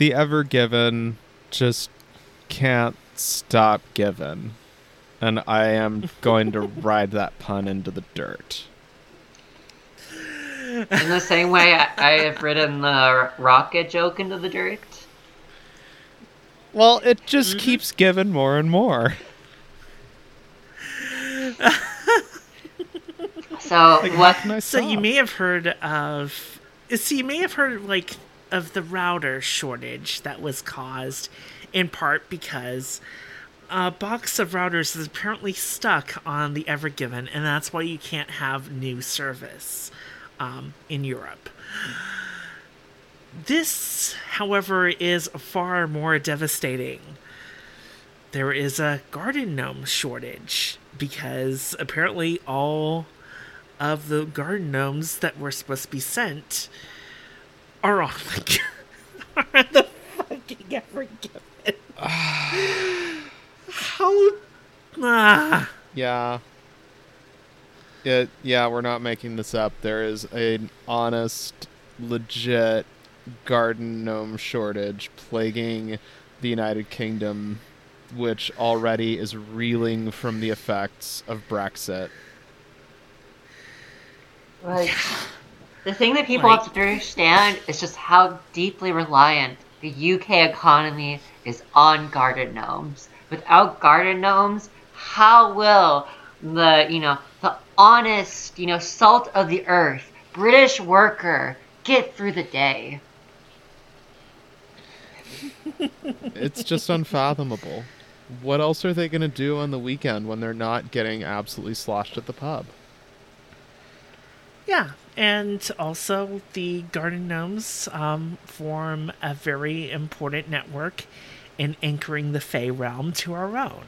know, the Ever Given just can't stop giving. And I am going to ride that pun into the dirt. In the same way I, I have ridden the rocket joke into the dirt. Well, it just mm-hmm. keeps giving more and more. So Like, what? how can I So you may have heard of. So you may have heard like of the router shortage that was caused in part because a box of routers is apparently stuck on the Ever Given, and that's why you can't have new service um, in Europe. This, however, is far more devastating. There is a garden gnome shortage because apparently all of the garden gnomes that were supposed to be sent are on the, are on the fucking Ever Given. How? Ah. Yeah. It, yeah, we're not making this up. There is an honest, legit garden gnome shortage plaguing the United Kingdom, which already is reeling from the effects of Brexit. Like, the thing that people Like- have to understand is just how deeply reliant the UK economy is on garden gnomes. Without garden gnomes, how will the you know the honest you know salt of the earth British worker get through the day? It's just unfathomable. What else are they going to do on the weekend when they're not getting absolutely sloshed at the pub? Yeah, and also the garden gnomes um, form a very important network in anchoring the Fey realm to our own.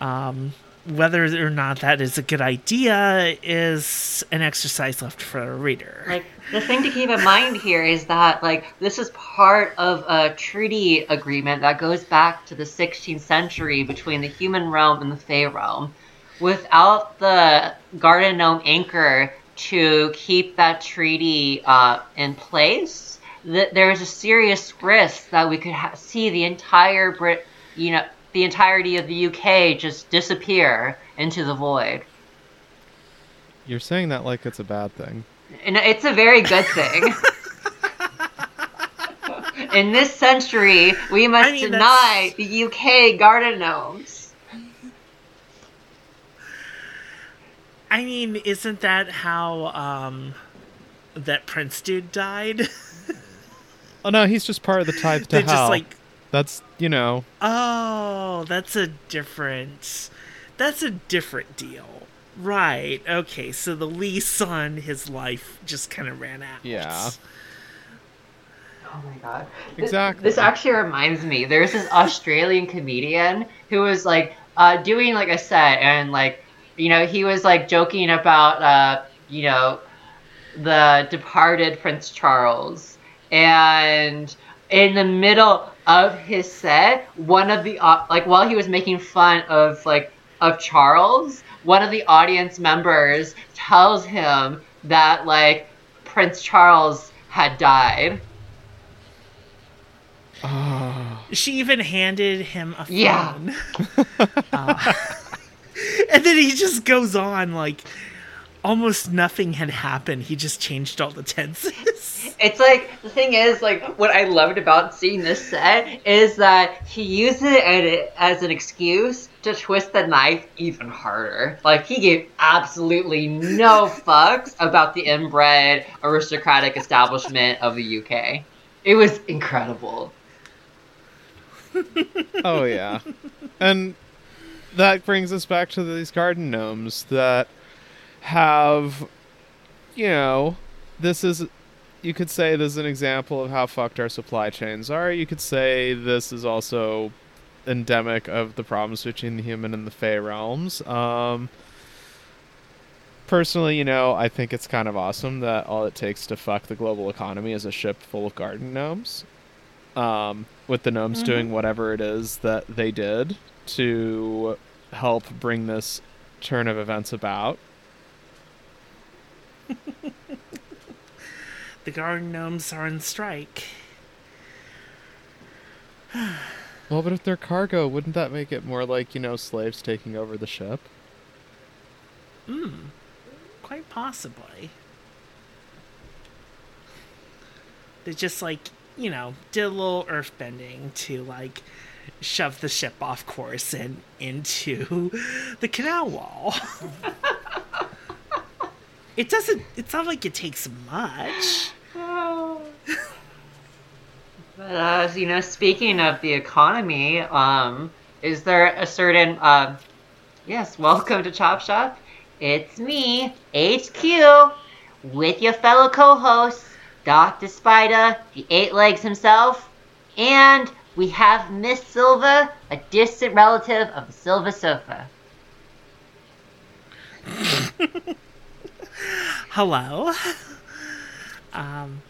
Um, whether or not that is a good idea is an exercise left for the reader. Like the thing to keep in mind here is that like this is part of a treaty agreement that goes back to the 16th century between the human realm and the Fey realm. Without the Garden Gnome anchor to keep that treaty uh, in place, that there's a serious risk that we could ha- see the entire Brit, you know, the entirety of the UK just disappear into the void. You're saying that like it's a bad thing. And it's a very good thing. In this century, we must I mean, deny the UK garden gnomes. I mean, isn't that how um, that Prince dude died? Oh no, he's just part of the tithe to they hell. just like That's you know. Oh, that's a different. That's a different deal. Right. Okay. So the lease on his life just kind of ran out. Yeah. Oh my god. Exactly. This actually reminds me. There's this Australian comedian who was like uh, doing like a set and like you know he was like joking about uh, you know the departed Prince Charles and in the middle of his set one of the like while he was making fun of like of Charles one of the audience members tells him that like Prince Charles had died Oh, She even handed him a phone. Yeah. Uh, and then he just goes on like almost nothing had happened. He just changed all the tenses. It's like the thing is like what I loved about seeing this set is that he used it as an excuse to twist the knife even harder. Like he gave absolutely no fucks about the inbred aristocratic establishment of the UK. It was incredible. oh yeah. And that brings us back to these garden gnomes that have you know, this is you could say this is an example of how fucked our supply chains are. You could say this is also endemic of the problems between the human and the fey realms. Um personally, you know, I think it's kind of awesome that all it takes to fuck the global economy is a ship full of garden gnomes. Um, with the gnomes doing whatever it is that they did to help bring this turn of events about. The garden gnomes are on strike. Well, but if they're cargo, wouldn't that make it more like, you know, slaves taking over the ship? Hmm. Quite possibly. They just like, you know, did a little earth bending to like shove the ship off course and into the canal wall. it doesn't it's not like it takes much. But uh, you know, speaking of the economy, um, is there a certain uh, yes, welcome to Chop Shop. It's me, HQ, with your fellow co-hosts, Dr. Spider, the Eight Legs himself, and we have Miss Silver, a distant relative of the Silver Surfer. Hello. Um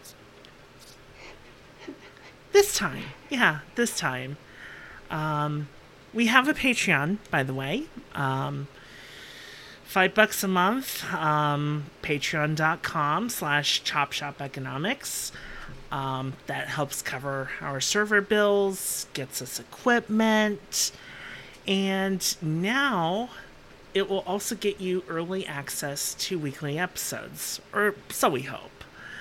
This time. Yeah, this time. Um we have a Patreon, by the way. Um five bucks a month. Um patreon.com slash chop shop economics. Um, that helps cover our server bills, gets us equipment, and now it will also get you early access to weekly episodes, or so we hope.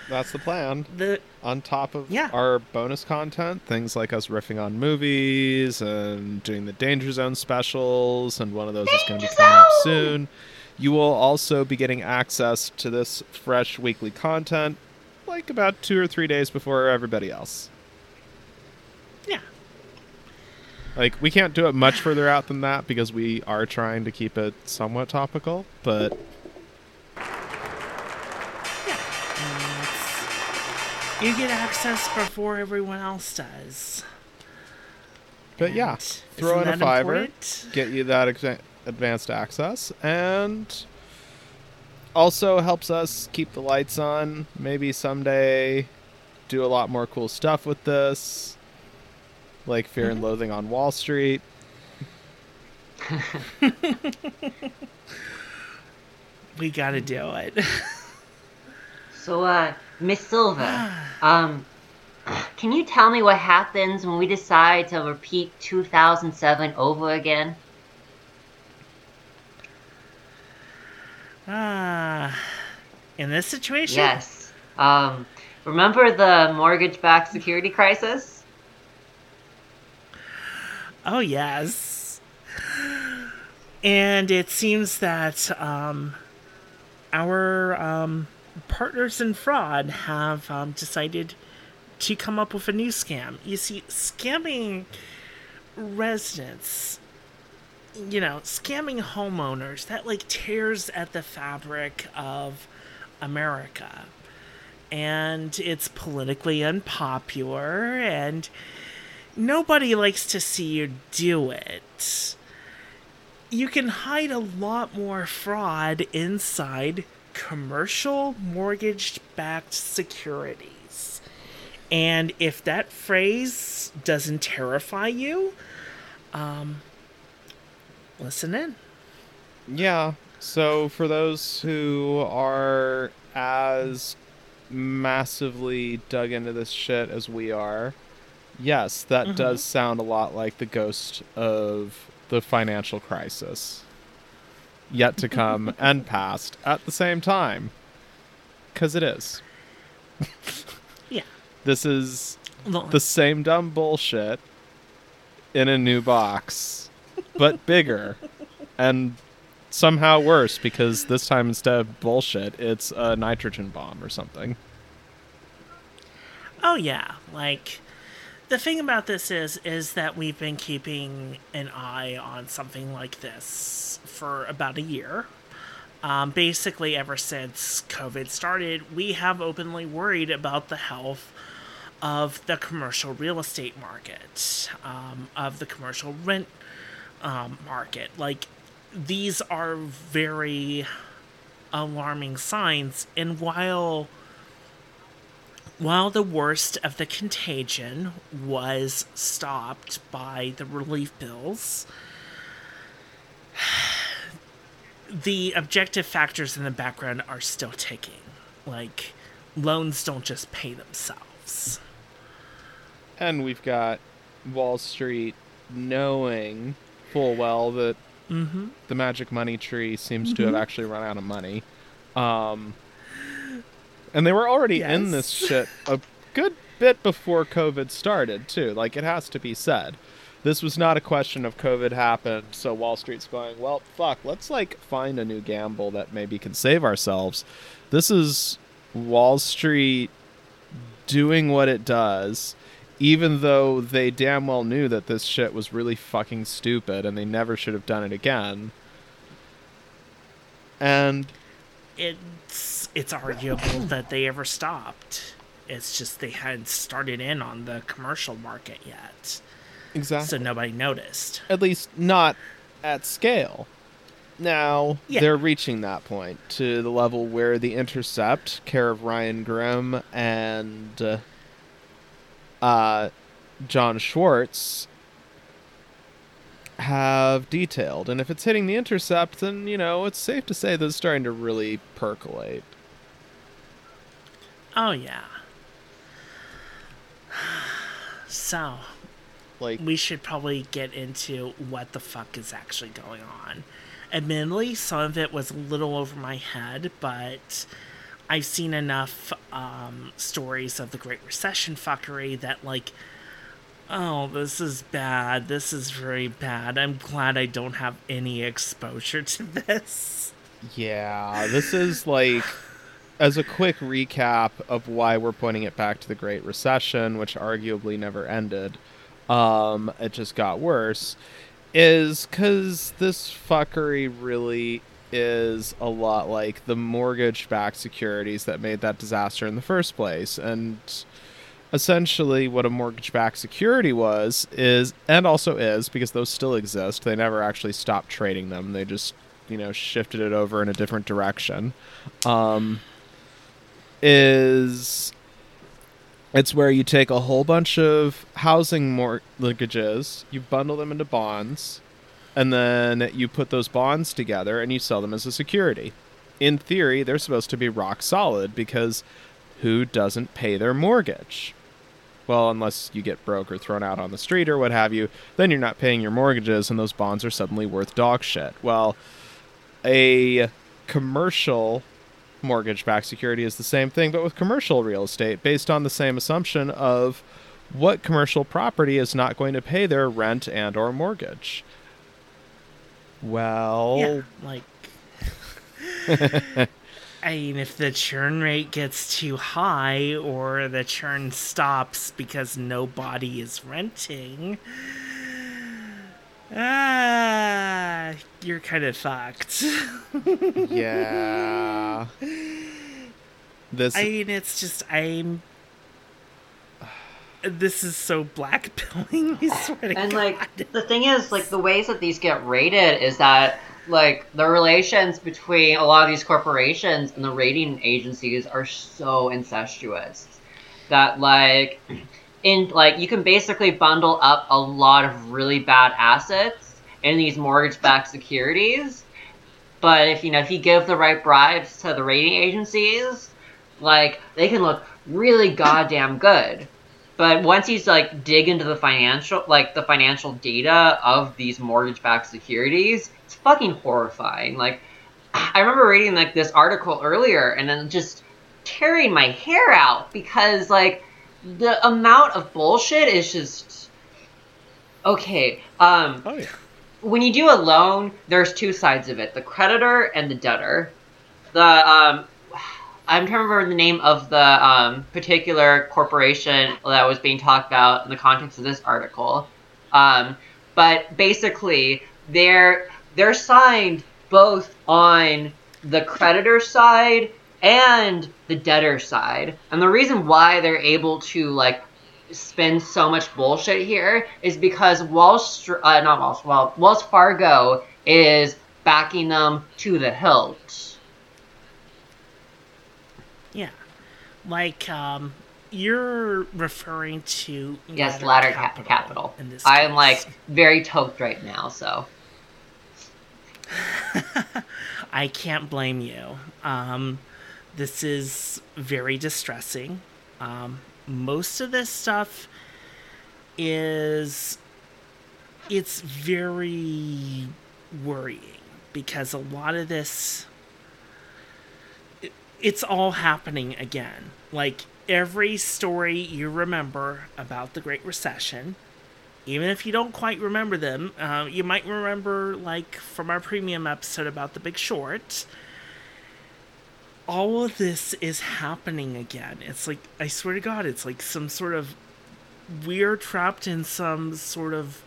That's the plan. The On top of Yeah. our bonus content, things like us riffing on movies and doing the Danger Zone specials, and one of those is going to be coming up soon. You will also be getting access to this fresh weekly content, like about two or three days before everybody else. yeah, Like we can't do it much further out than that because we are trying to keep it somewhat topical, but yeah. You get access before everyone else does. but yeah, throw in a fiver, important? get you that exa- advanced access, and also helps us keep the lights on. Maybe someday do a lot more cool stuff with this, like Fear Mm-hmm. and Loathing on Wall Street. We gotta do it. So, uh, Miss Silver, um, can you tell me what happens when we decide to repeat 2007 over again? Ah, in this situation, Yes. Um, remember the mortgage-backed security crisis? Oh, yes. And it seems that um, our um, partners in fraud have um, decided to come up with a new scam. You see, scamming residents, you know, scamming homeowners, that like tears at the fabric of America. And it's politically unpopular, and nobody likes to see you do it. You can hide a lot more fraud inside commercial mortgage backed securities. And if that phrase doesn't terrify you, um, listen in. Yeah. So for those who are as massively dug into this shit as we are, yes, that mm-hmm. does sound a lot like the ghost of the financial crisis yet to come and past at the same time. Cuz it is. Yeah. This is the same dumb bullshit in a new box, but bigger and somehow worse because this time instead of bullshit, it's a nitrogen bomb or something. Oh yeah, like the thing about this is is that we've been keeping an eye on something like this for about a year. Um, basically, ever since COVID started, we have openly worried about the health of the commercial real estate market, um, of the commercial rent um, market. Like, these are very alarming signs. And while while the worst of the contagion was stopped by the relief bills, the objective factors in the background are still ticking. Like, loans don't just pay themselves. And we've got Wall Street knowing full well that Mm-hmm. the magic money tree seems to have Mhm. actually run out of money. Um, and they were already in this shit a good bit before COVID started, too. Like, it has to be said. This was not a question of COVID happened, so Wall Street's going, well, fuck, let's, like, find a new gamble that maybe can save ourselves. This is Wall Street doing what it does, even though they damn well knew that this shit was really fucking stupid and they never should have done it again. And It's it's arguable that they ever stopped. It's just they hadn't started in on the commercial market yet, exactly, so nobody noticed. at least not at scale. Now Yeah. they're reaching that point to the level where the Intercept, care of Ryan Grim and uh, uh, Jon Schwarz, have detailed. And if it's hitting the Intercept, then you know it's safe to say that it's starting to really percolate. Oh yeah. So Like, we should probably get into what the fuck is actually going on. Admittedly, some of it was a little over my head, but I've seen enough um, stories of the Great Recession fuckery that, like, oh, this is bad. This is very bad. I'm glad I don't have any exposure to this. Yeah, this is like as a quick recap of why we're pointing it back to the Great Recession, which arguably never ended. Um, it just got worse. Is because this fuckery really is a lot like the mortgage-backed securities that made that disaster in the first place, and essentially what a mortgage-backed security was is, and also is, because those still exist. They never actually stopped trading them. They just you know shifted it over in a different direction um is it's where you take a whole bunch of housing mortgages you bundle them into bonds and then you put those bonds together and you sell them as a security. In theory they're supposed to be rock solid because who doesn't pay their mortgage? Well unless you get broke or thrown out on the street or what have you then you're not paying your mortgages and those bonds are suddenly worth dog shit. Well a commercial mortgage backed security is the same thing, but with commercial real estate, based on the same assumption of what commercial property is not going to pay their rent and or mortgage. Well, Yeah, like. I mean, if the churn rate gets too high or the churn stops because nobody is renting, ah, you're kind of fucked. yeah. This I mean, it's just I'm. This is so blackpilling. I swear to And God. like the thing is, like the ways that these get rated is that like the relations between a lot of these corporations and the rating agencies are so incestuous that like in like you can basically bundle up a lot of really bad assets in these mortgage-backed securities. But if you know if you give the right bribes to the rating agencies, like they can look really goddamn good. But once he's like dig into the financial like the financial data of these mortgage-backed securities, it's fucking horrifying. Like I remember reading like this article earlier and then just tearing my hair out because like the amount of bullshit is just okay. Um Oh yeah. when you do a loan, there's two sides of it: the creditor and the debtor. The um, I'm trying to remember the name of the um, particular corporation that was being talked about in the context of this article. Um, but basically, they're they're signed both on the creditor side and the debtor side, and the reason why they're able to like spin so much bullshit here is because Wall Street, uh, not Wall, well, Wells Fargo is backing them to the hilt. Yeah. Like, um, you're referring to Yes, ladder capital. capital. in this I am case. like very toked right now, so I can't blame you. Um, this is very distressing. Um, most of this stuff is it's very worrying because a lot of this it, it's all happening again like every story you remember about the great recession even if you don't quite remember them uh, you might remember like from our premium episode about the big short. All of this is happening again. It's like i swear to god it's like some sort of we're trapped in some sort of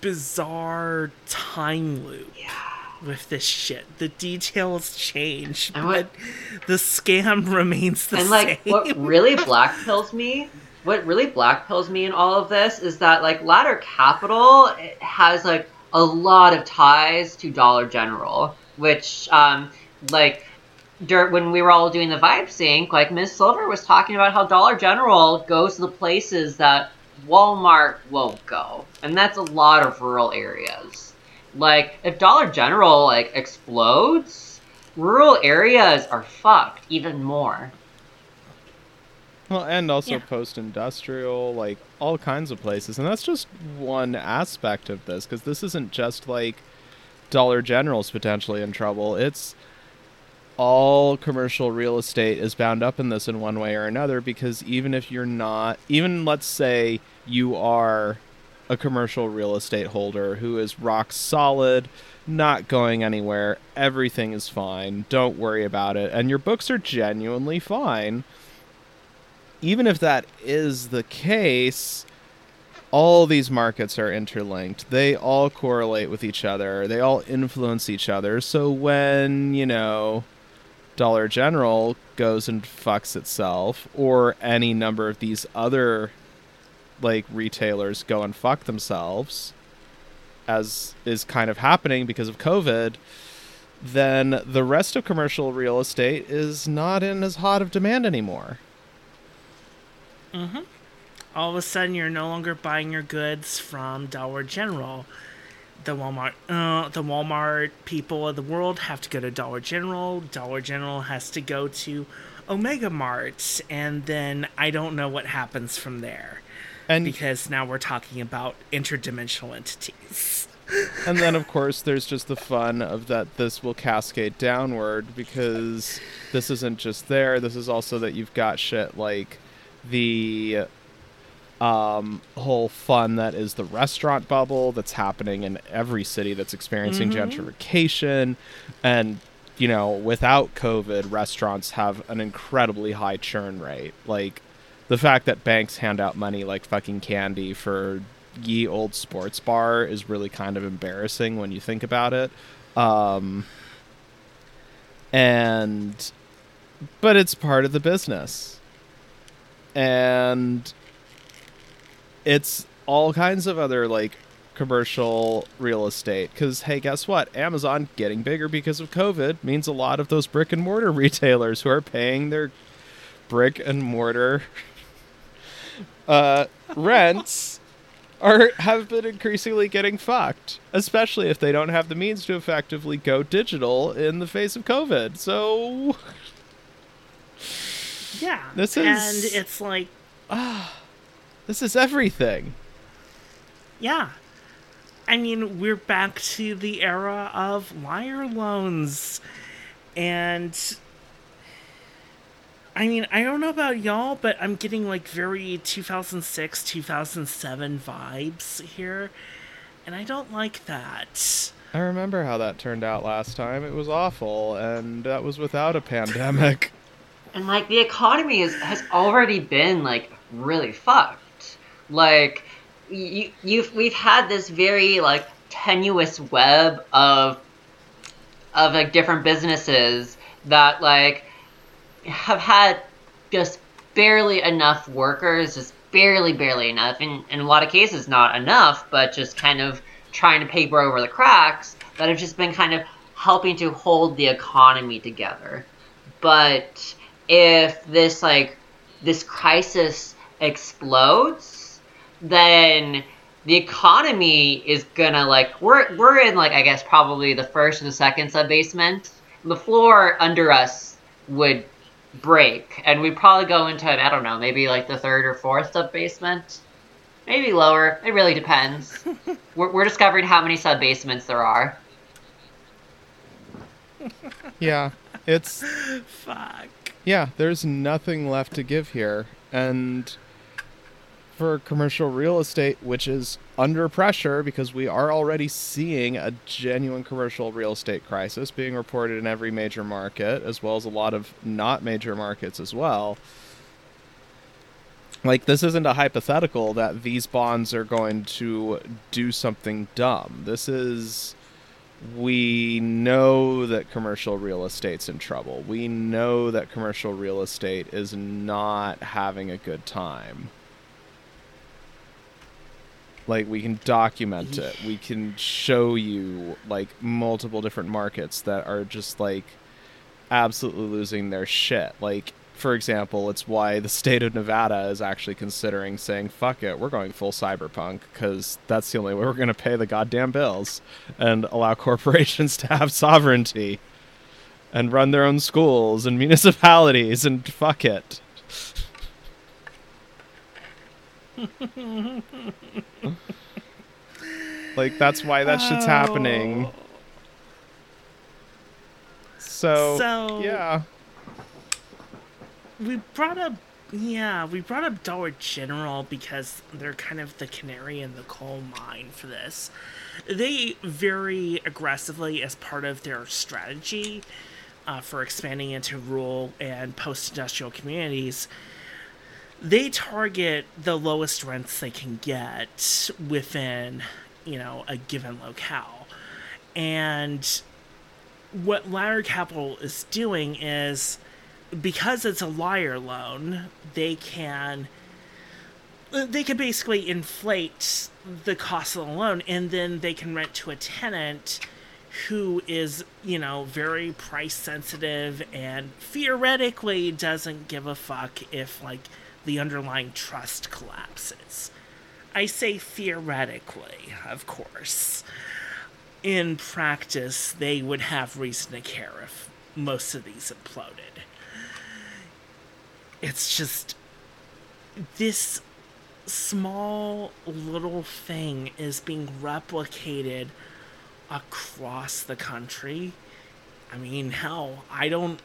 bizarre time loop. Yeah. With this shit. The details change, And but the scam remains the same. and like what really black pills me what really black pills me in all of this is that like ladder capital has like a lot of ties to dollar general which um like dur- when we were all doing the vibe sync like miss silver was talking about how dollar general goes to the places that walmart won't go and that's a lot of rural areas like if dollar general like explodes rural areas are fucked even more Well, and also Yeah. post-industrial, like all kinds of places, and that's just one aspect of this because this isn't just like Dollar General's potentially in trouble. It's all commercial real estate is bound up in this in one way or another because even if you're not, even let's say you are a commercial real estate holder who is rock solid, not going anywhere, everything is fine, don't worry about it, and your books are genuinely fine even if that is the case, all these markets are interlinked. They all correlate with each other. They all influence each other. So when, you know, Dollar General goes and fucks itself, or any number of these other like retailers go and fuck themselves, as is kind of happening because of COVID, then the rest of commercial real estate is not in as hot of demand anymore. Mm-hmm. All of a sudden, you're no longer buying your goods from Dollar General. The Walmart, uh, the Walmart people of the world have to go to Dollar General. Dollar General has to go to Omega Mart, and then I don't know what happens from there And because now we're talking about interdimensional entities. and then of course there's just the fun of that this will cascade downward because this isn't just there. This is also that you've got shit like the um whole fun that is the restaurant bubble that's happening in every city that's experiencing gentrification. And you know without covid restaurants have an incredibly high churn rate. Like the fact that banks hand out money like fucking candy for ye old sports bar is really kind of embarrassing when you think about it. Um, and, but it's part of the business. And it's all kinds of other like commercial real estate. Because, hey, guess what? Amazon getting bigger because of COVID means a lot of those brick and mortar retailers who are paying their brick and mortar uh, rents are have been increasingly getting fucked, especially if they don't have the means to effectively go digital in the face of COVID. So Yeah, This is and it's like ah, this is everything. Yeah. I mean, we're back to the era of wire loans. And I mean, I don't know about y'all, but I'm getting like very 2006, 2007 vibes here. And I don't like that. I remember how that turned out last time. It was awful, and that was without a pandemic. And like the economy is, has already been like really fucked. Like you, you've we've had this very like tenuous web of of like different businesses that like have had just barely enough workers, just barely, barely enough. In in a lot of cases, not enough, but just kind of trying to paper over the cracks that have just been kind of helping to hold the economy together. But if this like this crisis explodes, then the economy is gonna like we're we're in like I guess probably the first or the second sub basement. The floor under us would break, and we'd probably go into I don't know maybe like the third or fourth sub basement. maybe lower. It really depends. we're, we're discovering how many sub basements there are. Yeah, it's Fuck. yeah. There's nothing left to give here, and for commercial real estate, which is under pressure because we are already seeing a genuine commercial real estate crisis being reported in every major market, as well as a lot of not major markets as well. Like, this isn't a hypothetical that these bonds are going to do something dumb. This is. We know that commercial real estate's in trouble. We know that commercial real estate is not having a good time like we can document it. We can show you like multiple different markets that are just like absolutely losing their shit. Like for example it's why the state of nevada is actually considering saying fuck it we're going full cyberpunk because that's the only way we're going to pay the goddamn bills and allow corporations to have sovereignty and run their own schools and municipalities and fuck it like that's why that shit's happening. Oh. So, So- yeah, We brought up, yeah, we brought up Dollar General because they're kind of the canary in the coal mine for this. They very aggressively, as part of their strategy uh, for expanding into rural and post-industrial communities, they target the lowest rents they can get within, you know, a given locale. And what Ladder Capital is doing is because it's a liar loan, they can they can basically inflate the cost of the loan and then they can rent to a tenant who is, you know, very price sensitive and theoretically doesn't give a fuck if like the underlying trust collapses. I say theoretically, of course. In practice, they would have reason to care if most of these imploded. It's just this small little thing is being replicated across the country. I mean, hell, I don't.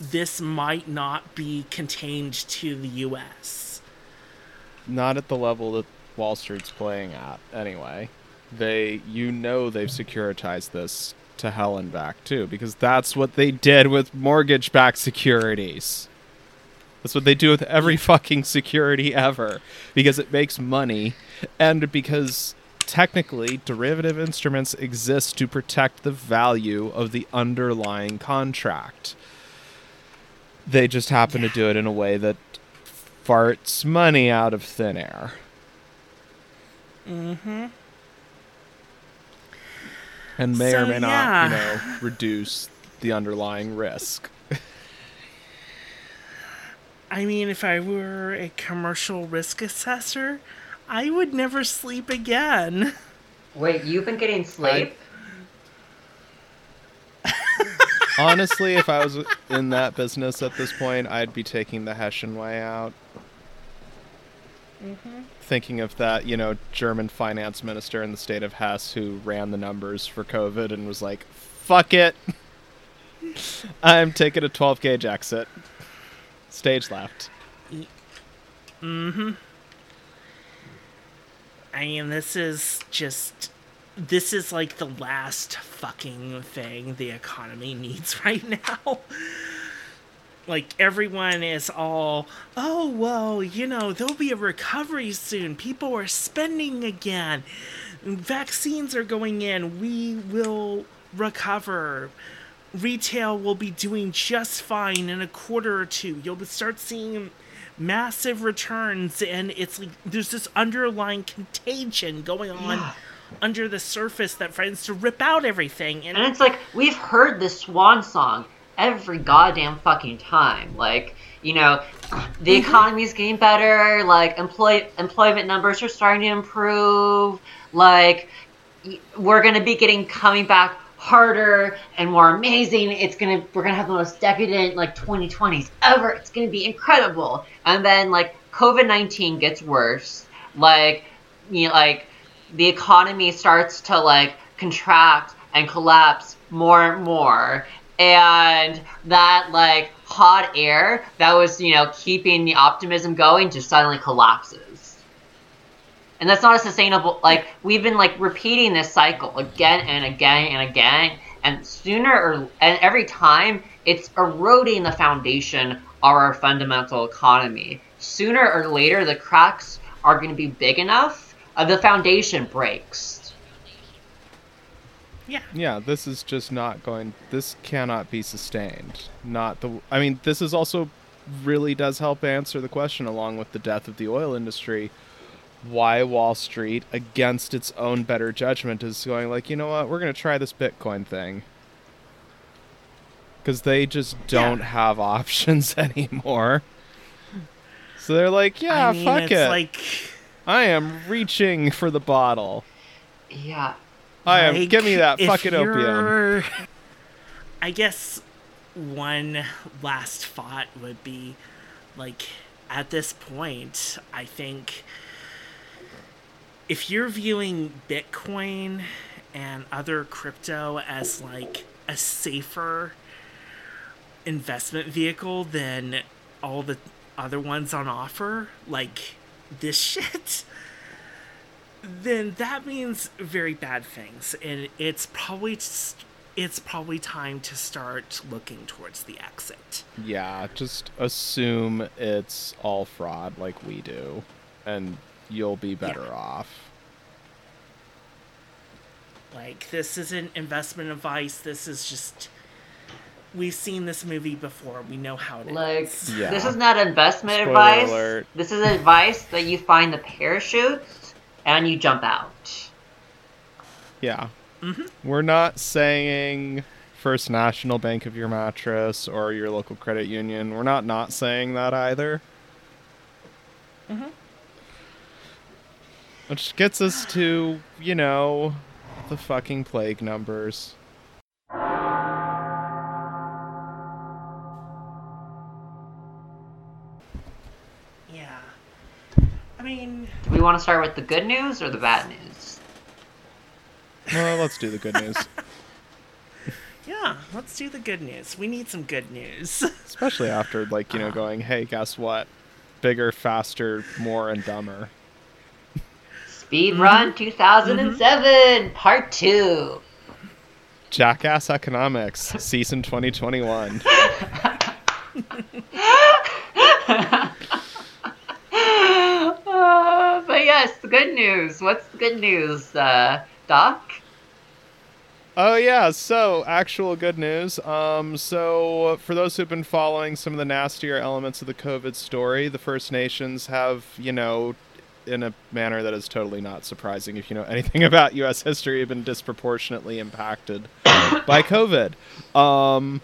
This might not be contained to the US. not at the level that Wall Street's playing at. Anyway, they, you know, they've securitized this to hell and back too, because that's what they did with mortgage-backed securities. That's what they do with every fucking security ever, because it makes money, and because technically derivative instruments exist to protect the value of the underlying contract. They just happen to do it in a way that farts money out of thin air. Mm-hmm. And may or So, may not, you know, reduce the underlying risk. I mean, if I were a commercial risk assessor, I would never sleep again. Wait, you've been getting sleep? Honestly, if I was in that business at this point, I'd be taking the Hessian way out. Thinking of that, you know, German finance minister in the state of Hesse who ran the numbers for COVID and was like, fuck it. I'm taking a 12 gauge exit. Stage left. Mm-hmm. I mean, this is just. This is like the last fucking thing the economy needs right now. like, everyone is all, oh, well, you know, there'll be a recovery soon. People are spending again. Vaccines are going in. We will recover. Retail will be doing just fine in a quarter or two. You'll start seeing massive returns and it's like there's this underlying contagion going on Yeah. Under the surface that threatens to rip out everything and, And it's like we've heard this swan song every goddamn fucking time. Like, you know, the mhm. economy's getting better, like employ employment numbers are starting to improve, like we're going to be getting coming back harder and more amazing. It's gonna we're gonna have the most decadent like 2020s ever. It's gonna be incredible. And then like COVID 19 gets worse. Like you know, like the economy starts to like contract and collapse more and more. And that like hot air that was you know keeping the optimism going just suddenly collapses. And that's not a sustainable like we've been like repeating this cycle again and again and again. And sooner or and every time it's eroding the foundation of our fundamental economy. Sooner or later the cracks are going to be big enough uh, the foundation breaks Yeah. Yeah, this is just not going. This cannot be sustained. Not the. I mean, this is also really does help answer the question, along with the death of the oil industry, why Wall Street, against its own better judgment, is going like, you know what, we're going to try this Bitcoin thing. Because they just don't Yeah. have options anymore. So they're like, yeah, I mean, fuck it's it. like I am reaching for the bottle. yeah I am. Like, give me that fucking opium. I guess one last thought would be like at this point, I think if you're viewing Bitcoin and other crypto as like a safer investment vehicle than all the other ones on offer, like this shit, then that means very bad things and it's probably just, it's probably time to start looking towards the exit Yeah, just assume it's all fraud like we do, and you'll be better Yeah. off. like this isn't investment advice this is just we've seen this movie before we know how it is. Like Yeah. this is not investment Spoiler advice. alert. This is advice that you find the parachutes and you jump out. Yeah. Mhm. We're not saying First National Bank of your mattress or your local credit union. We're not not saying that either. Mhm. Which gets us to, you know, the fucking plague numbers. yeah i mean Do we want to start with the good news or the bad news? Well, let's do the good news. yeah let's do the good news we need some good news Especially after, like, you know, going, hey, guess what? Bigger, faster, more, and dumber. Speed Run mm-hmm. 2007 mm-hmm. Part 2. Jackass Economics, Season 2021. Uh, but yes, the good news. What's the good news, uh, Doc? Oh yeah, so actual good news. Um, so for those who've been following some of the nastier elements of the COVID story, the First Nations have, you know, in a manner that is totally not surprising if you know anything about U.S. history, have been disproportionately impacted by COVID. Um,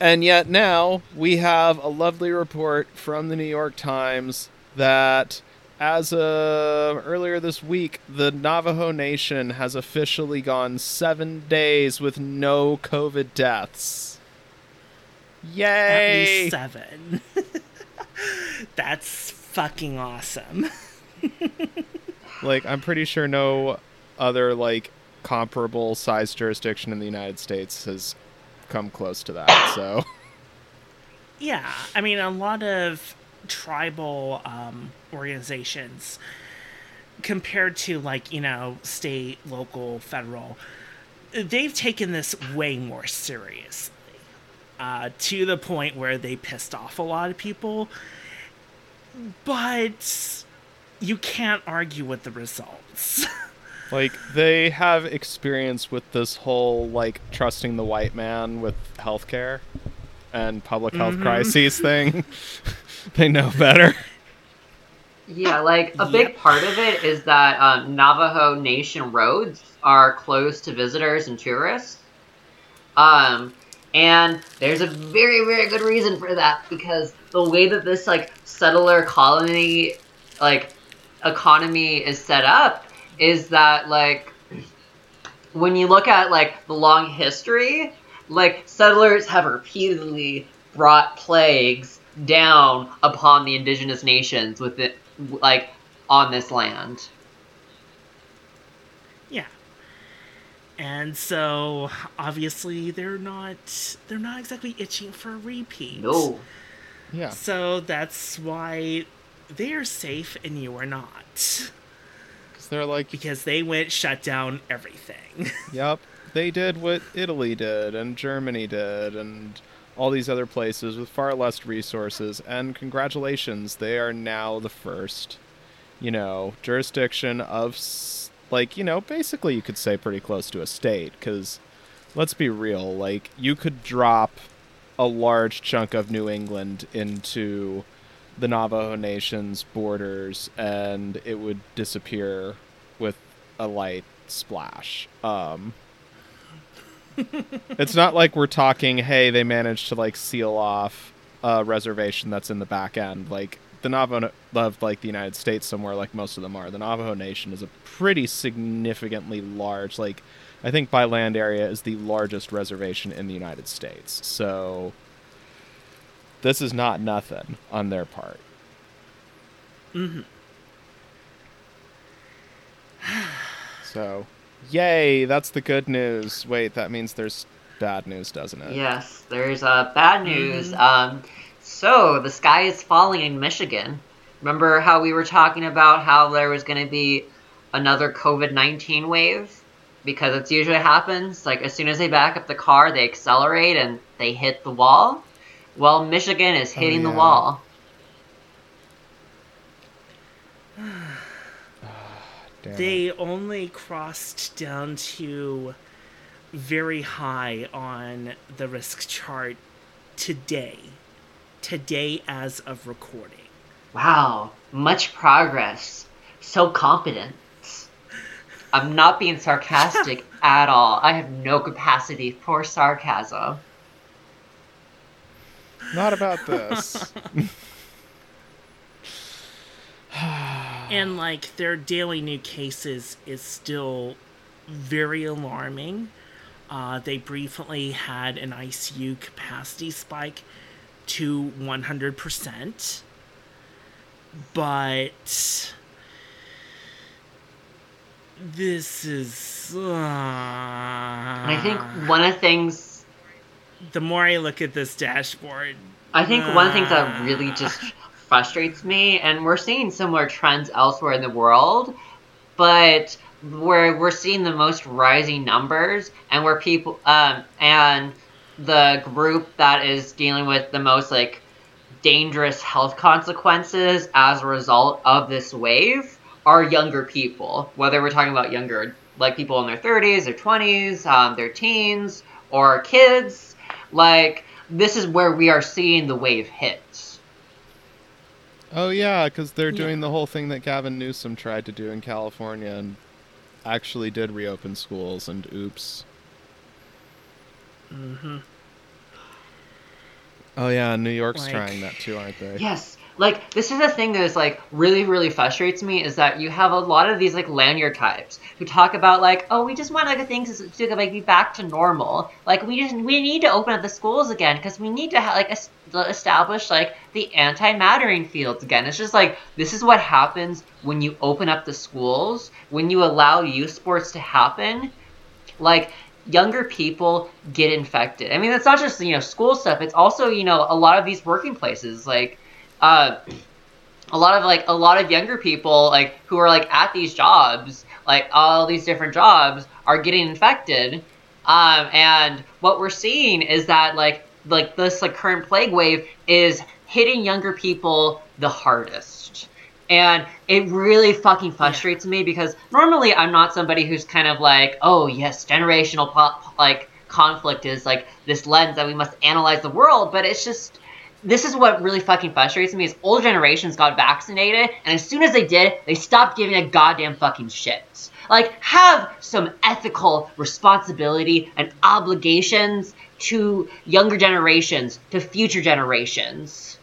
and yet now we have a lovely report from the New York Times that as of earlier this week, the Navajo Nation has officially gone seven days with no COVID deaths. at Yay! seven that's fucking awesome Like, I'm pretty sure no other, like, comparable size jurisdiction in the United States has come close to that, so. Yeah, I mean, a lot of tribal um, organizations, compared to like you know state, local, federal, they've taken this way more seriously, uh, to the point where they pissed off a lot of people. But you can't argue with the results. Like they have experience with this whole like trusting the white man with healthcare and public health Mhm. crises thing. they know better. Yeah, like a big Yep. part of it is that um, Navajo Nation roads are closed to visitors and tourists. Um, and there's a very, very good reason for that because the way that this like settler colony, like economy is set up, is that like when you look at like the long history, like settlers have repeatedly brought plagues down upon the indigenous nations with it, like on this land. Yeah. And so obviously they're not they're not exactly itching for a repeat. No. Yeah. So that's why they're safe and you are not. Because they're like, Because they went shut down everything. yep, they did what Italy did and Germany did and all these other places with far less resources. And congratulations, they are now the first, you know, jurisdiction of, like, you know, basically you could say pretty close to a state. Because let's be real, like, you could drop a large chunk of New England into the Navajo Nation's borders and it would disappear with a light splash. Um, it's not like we're talking, hey, they managed to like seal off a reservation that's in the back end. Like the Navajo love like the United States somewhere, like most of them are. The Navajo Nation is a pretty significantly large, like I think by land area is the largest reservation in the United States. So this is not nothing on their part. hmm So, yay, that's the good news. Wait, that means there's bad news, doesn't it? Yes, there's uh, bad news. Mhm. Um, so the sky is falling in Michigan. Remember how we were talking about how there was going to be another COVID nineteen wave? Because it's usually happens like as soon as they back up the car, they accelerate and they hit the wall. Well, Michigan is Oh, hitting the wall. Damn it. They only crossed down to very high on the risk chart today. Today, as of recording. Wow, much progress. So competent. I'm not being sarcastic at all. I have no capacity for sarcasm. Not about this. And like their daily new cases is still very alarming. Uh, they briefly had an ICU capacity spike to 100%. But this is. Uh, I think one of the things the more I look at this dashboard, I think one of the things that really just frustrates me, and we're seeing similar trends elsewhere in the world, but where we're seeing the most rising numbers, and where people, um, and the group that is dealing with the most like dangerous health consequences as a result of this wave are younger people. Whether we're talking about younger, like people in their 30s, their 20s, um, their teens, or kids, like this is where we are seeing the wave hit. Oh yeah, because they're Yeah. doing the whole thing that Gavin Newsom tried to do in California and actually did reopen schools. And oops. hmm Oh yeah, New York's Like- trying that too, aren't they? Yes. Like this is the thing that is like really, really frustrates me is that you have a lot of these like lanyard types who talk about like, oh, we just want like things to, like be back to normal. Like we just we need to open up the schools again because we need to ha- like es- establish like the anti-mattering fields again. It's just like this is what happens when you open up the schools when you allow youth sports to happen. Like younger people get infected. I mean, it's not just you know school stuff. It's also you know a lot of these working places like uh, a lot of like a lot of younger people like who are like at these jobs like all these different jobs are getting infected. Um, and what we're seeing is that like like this like current plague wave is hitting younger people the hardest. And it really fucking frustrates me because normally i'm not somebody who's kind of like oh yes generational po- like conflict is like this lens that we must analyze the world but it's just this is what really fucking frustrates me is old generations got vaccinated and as soon as they did they stopped giving a goddamn fucking shit like have some ethical responsibility and obligations to younger generations to future generations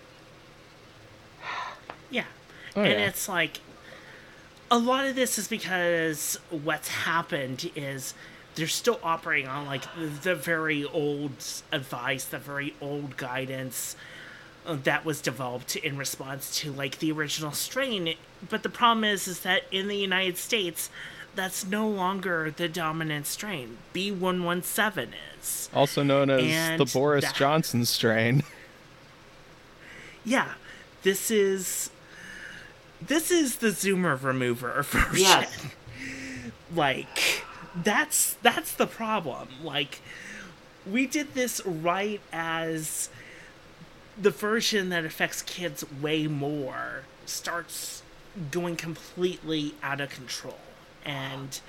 Yeah. Oh, and yeah. it's like a lot of this is because what's happened is they're still operating on like the very old advice, the very old guidance that was developed in response to like the original strain. But the problem is, is that in the United States, that's no longer the dominant strain. B117 is. Also known as And the Boris that- Johnson strain. Yeah, this is this is the zoomer remover version. Yes. like that's that's the problem. Like we did this right as the version that affects kids way more starts going completely out of control. And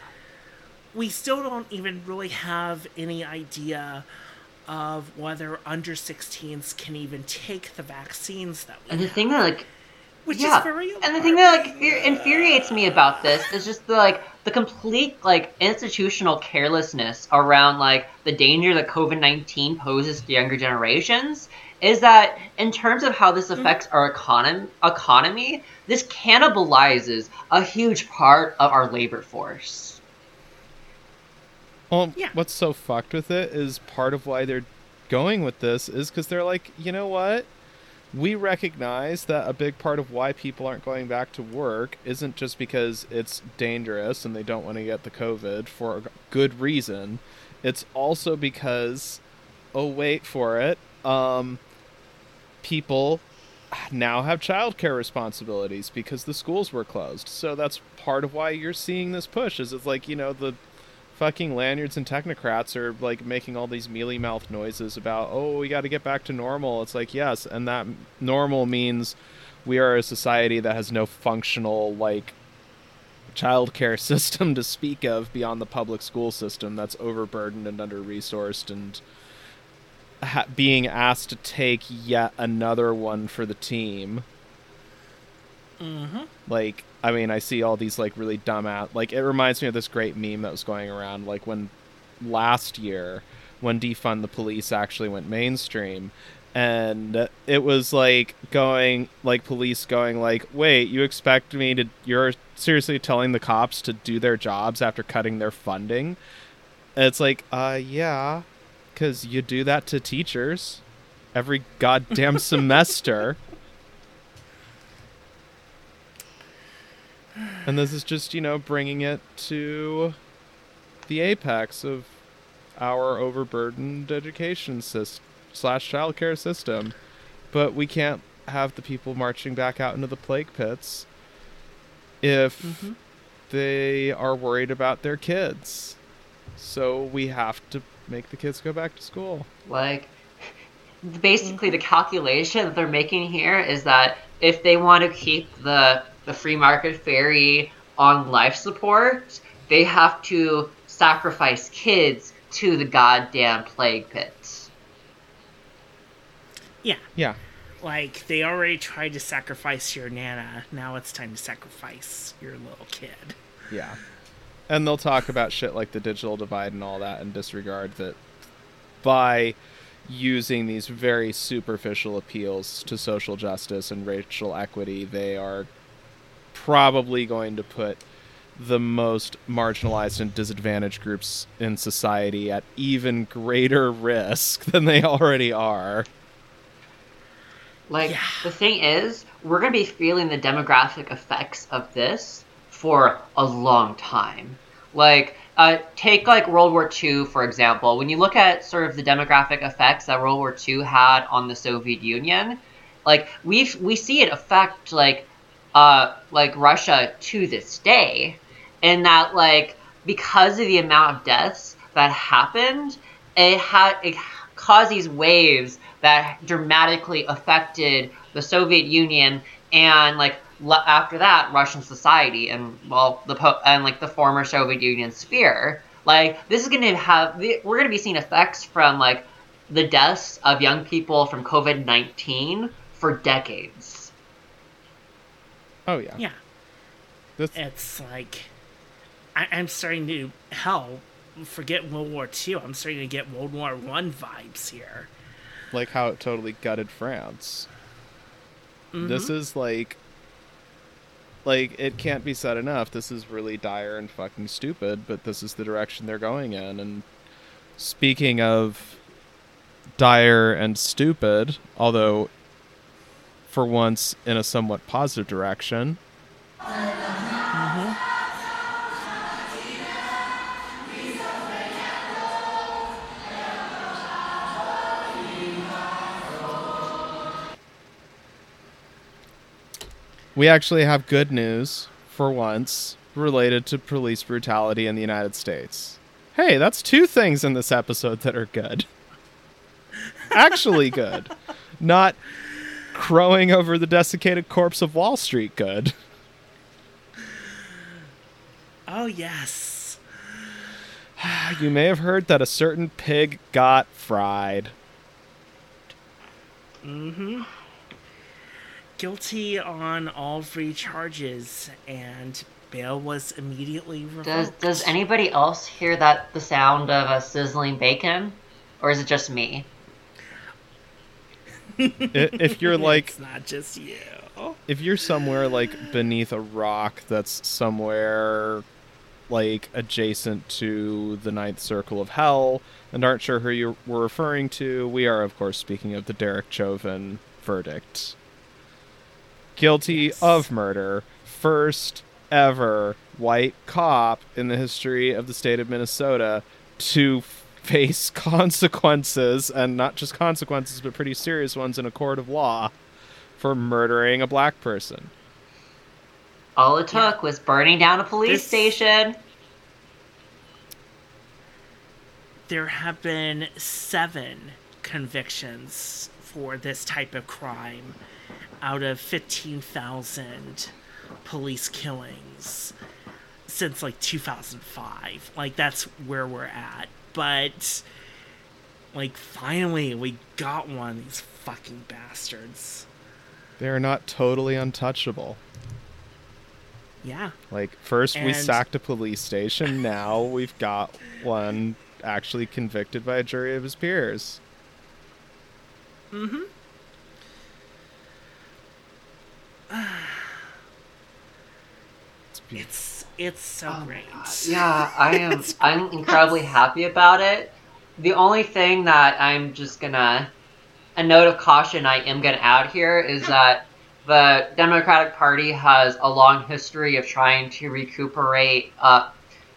we still don't even really have any idea of whether under 16s can even take the vaccines that we And the have, thing that like which yeah, is very and the thing that like infuriates me about this is just the like the complete like institutional carelessness around like the danger that COVID nineteen poses to younger generations. Is that in terms of how this affects our economy? Economy, this cannibalizes a huge part of our labor force. Well, Yeah. what's so fucked with it is part of why they're going with this is because they're like, you know what? We recognize that a big part of why people aren't going back to work isn't just because it's dangerous and they don't want to get the COVID for a good reason. It's also because, oh, wait for it, um, people now have childcare responsibilities because the schools were closed. So that's part of why you're seeing this push. Is it's like you know the fucking lanyards and technocrats are like making all these mealy mouth noises about oh we got to get back to normal. It's like yes, and that normal means we are a society that has no functional like childcare system to speak of beyond the public school system that's overburdened and under resourced and ha- being asked to take yet another one for the team. Mm-hmm. like i mean i see all these like really dumb out like it reminds me of this great meme that was going around like when last year when defund the police actually went mainstream. And it was like going like police going like wait you expect me to you're seriously telling the cops to do their jobs after cutting their funding? And it's like uh yeah because you do that to teachers every goddamn semester. And this is just you know bringing it to the apex of our overburdened education system slash childcare system. But we can't have the people marching back out into the plague pits if Mm-hmm. they are worried about their kids. So we have to make the kids go back to school Like, basically, the calculation that they're making here is that if they want to keep the the free market fairy on life support, they have to sacrifice kids to the goddamn plague pits. Yeah, yeah like they already tried to sacrifice your nana. Now it's time to sacrifice your little kid. Yeah. And they'll talk about shit like the digital divide and all that and disregard that by using these very superficial appeals to social justice and racial equity, they are probably going to put the most marginalized and disadvantaged groups in society at even greater risk than they already are. Like Yeah. the thing is, we're gonna be feeling the demographic effects of this for a long time. Like, uh, take like World War II for example. When you look at sort of the demographic effects that World War II had on the Soviet Union, like we we see it affect like uh like Russia to this day, and that like because of the amount of deaths that happened, it had it caused these waves that dramatically affected the Soviet Union and like l- after that Russian society and well the po- and like the former Soviet Union sphere. Like this is going to have we're going to be seeing effects from like the deaths of young people from COVID nineteen for decades. Oh yeah. Yeah, This, it's like I- I'm starting to hell. Forget World War II. I'm starting to get World War One vibes here. like how it totally gutted France. This mm-hmm. is like like it can't be said enough. This is really dire and fucking stupid, but this is the direction they're going in. And speaking of dire and stupid, although for once in a somewhat positive direction. Mm-hmm. We actually have good news for once related to police brutality in the United States. Hey, that's two things in this episode that are good. Actually, good. Not crowing over the desiccated corpse of Wall Street good. Oh, yes. You may have heard that a certain pig got fried. Mm-hmm. Guilty on all three charges, and bail was immediately revoked. Does Does anybody else hear that the sound of a sizzling bacon, or is it just me? If you're like it's not just you. if you're somewhere like beneath a rock that's somewhere like adjacent to the ninth circle of hell and aren't sure who you were referring to, we are of course speaking of the Derek Chauvin verdict. Guilty Yes. of murder, first ever white cop in the history of the state of Minnesota to face consequences and not just consequences but pretty serious ones in a court of law for murdering a black person. All it took was burning down a police This- station. There have been seven convictions for this type of crime out of 15,000 police killings since like 2005. Like, that's where we're at. But, like, finally, we got one of these fucking bastards. They are not totally untouchable. Yeah. Like first we sacked a police station, now we've got one actually convicted by a jury of his peers. Mm-hmm. It's be- It's it's so Oh great. Yeah, I am. I'm incredibly happy about it. The only thing that I'm just gonna, a note of caution I am gonna add here is that the Democratic Party has a long history of trying to recuperate, uh,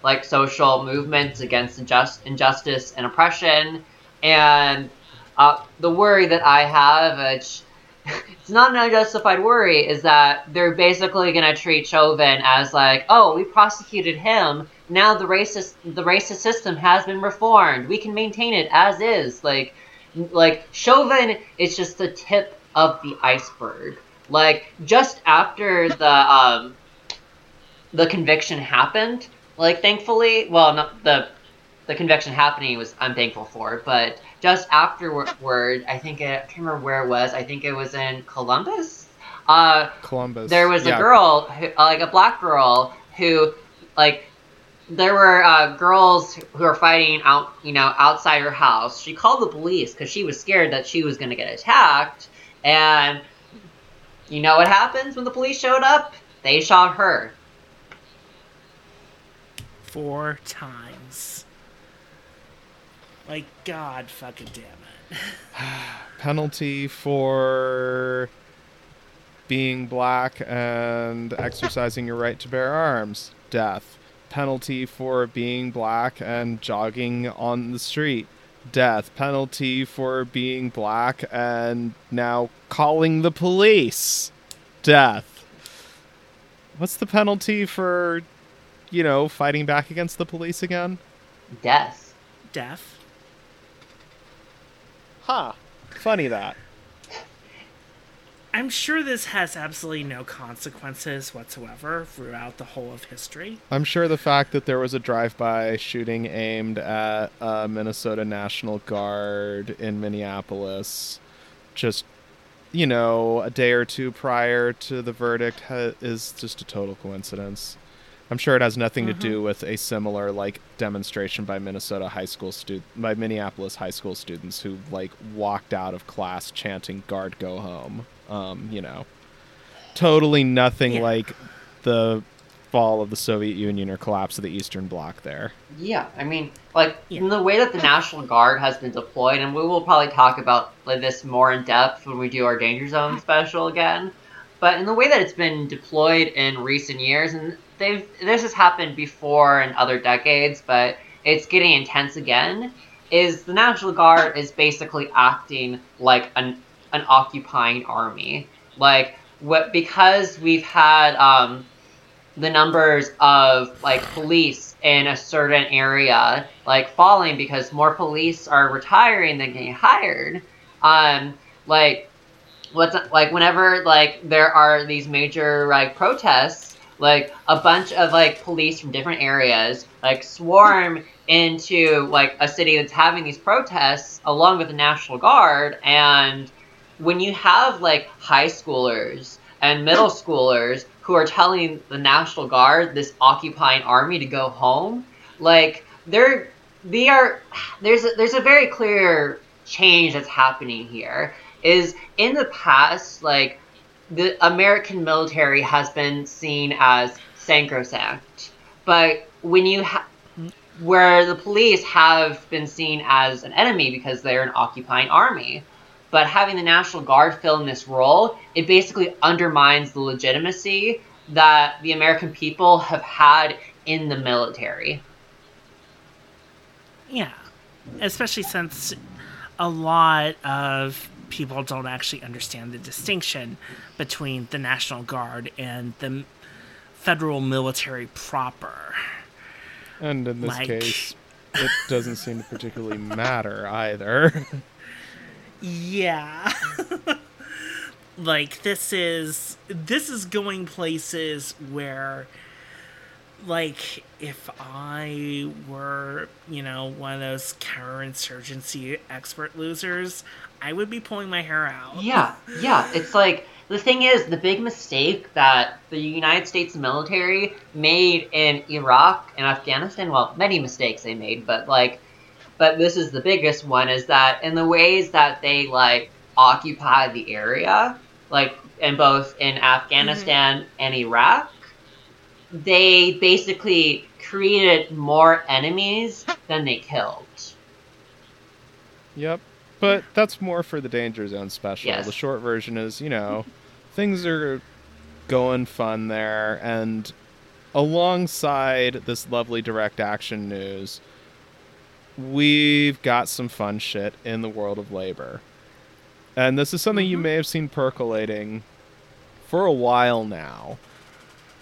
like social movements against injust- injustice and oppression, and uh, the worry that I have, which it's not an unjustified worry, is that they're basically going to treat Chauvin as like, oh, we prosecuted him. Now the racist the racist system has been reformed. We can maintain it as is. Like, like Chauvin is just the tip of the iceberg. Like just after the um the conviction happened, like thankfully, well, not the the conviction happening was I'm thankful for, but just afterward, I think it, I can't remember where it was. I think it was in Columbus. Uh, Columbus. there was Yeah. a girl, who, uh, like a black girl, who like there were uh, girls who were fighting out, you know, outside her house. She called the police because she was scared that she was going to get attacked. And you know what happens when the police showed up? They shot her. Four times. Like, God fucking damn it. penalty for being black and exercising your right to bear arms. Death. Penalty for being black and jogging on the street. Death. Penalty for being black and now calling the police. Death. What's the penalty for you know fighting back against the police again? Death. Death. Huh funny that I'm sure this has absolutely no consequences whatsoever throughout the whole of history. I'm sure the fact that there was a drive-by shooting aimed at a Minnesota National Guard in Minneapolis, just you know, a day or two prior to the verdict, ha- is just a total coincidence. I'm sure it has nothing to do with a similar like demonstration by Minnesota high school student by Minneapolis high school students who like walked out of class chanting "Guard, go home." Um, you know, totally nothing Yeah. like the fall of the Soviet Union or collapse of the Eastern Bloc there. Yeah, I mean, like Yeah. in the way that the National Guard has been deployed, and we will probably talk about like this more in depth when we do our Danger Zone special again. But in the way that it's been deployed in recent years, and they've this has happened before in other decades, but it's getting intense again. Is the National Guard is basically acting like an an occupying army, like what because we've had um, the numbers of like police in a certain area like falling because more police are retiring than getting hired um like what's like whenever like there are these major like protests like a bunch of like police from different areas like swarm into like a city that's having these protests along with the national guard and when you have like high schoolers and middle schoolers who are telling the National Guard, this occupying army, to go home, like they're they are there's a, there's a very clear change that's happening here. Is in the past, like the American military has been seen as sacrosanct, but when you ha- where the police have been seen as an enemy because they're an occupying army but having the National Guard fill in this role, it basically undermines the legitimacy that the American people have had in the military. Yeah. Especially since a lot of people don't actually understand the distinction between the National Guard and the federal military proper. And in this Like- case, it doesn't seem to particularly matter either. Yeah. like this is this is going places where like if I were, you know, one of those counterinsurgency expert losers, I would be pulling my hair out. Yeah, yeah. It's like the thing is the big mistake that the United States military made in Iraq and Afghanistan. Well, many mistakes they made, but like, but this is the biggest one. Is that in the ways that they like occupy the area, like in both in Afghanistan mm-hmm. and Iraq, they basically created more enemies than they killed. Yep. But that's more for the Danger Zone special. Yes. The short version is, you know, things are going fun there, and alongside this lovely direct action news, we've got some fun shit in the world of labor. And this is something you Mhm. may have seen percolating for a while now.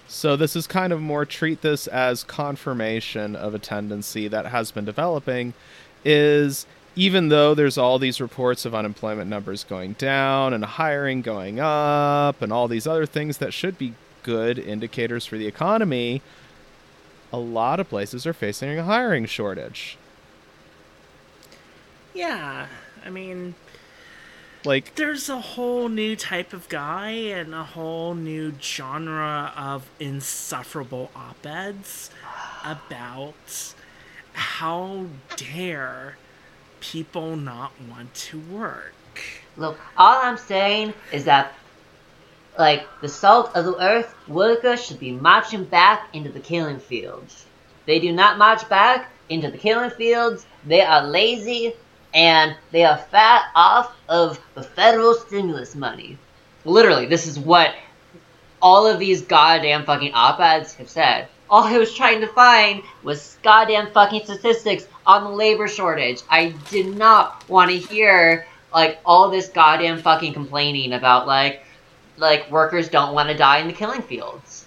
So this is kind of more treat this as confirmation of a tendency that has been developing is even though there's all these reports of unemployment numbers going down and hiring going up and all these other things that should be good indicators for the economy, a lot of places are facing a hiring shortage. Yeah. I mean, Like there's a whole new type of guy and a whole new genre of insufferable op-eds about how dare people not want to work. Look, all I'm saying is that, like, the salt of the earth, workers should be marching back into the killing fields. They do not march back into the killing fields. They are lazy and they are fat off of the federal stimulus money. Literally, this is what all of these goddamn fucking op-eds have said. All I was trying to find was goddamn fucking statistics on the labor shortage. I did not want to hear like all this goddamn fucking complaining about like like workers don't want to die in the killing fields.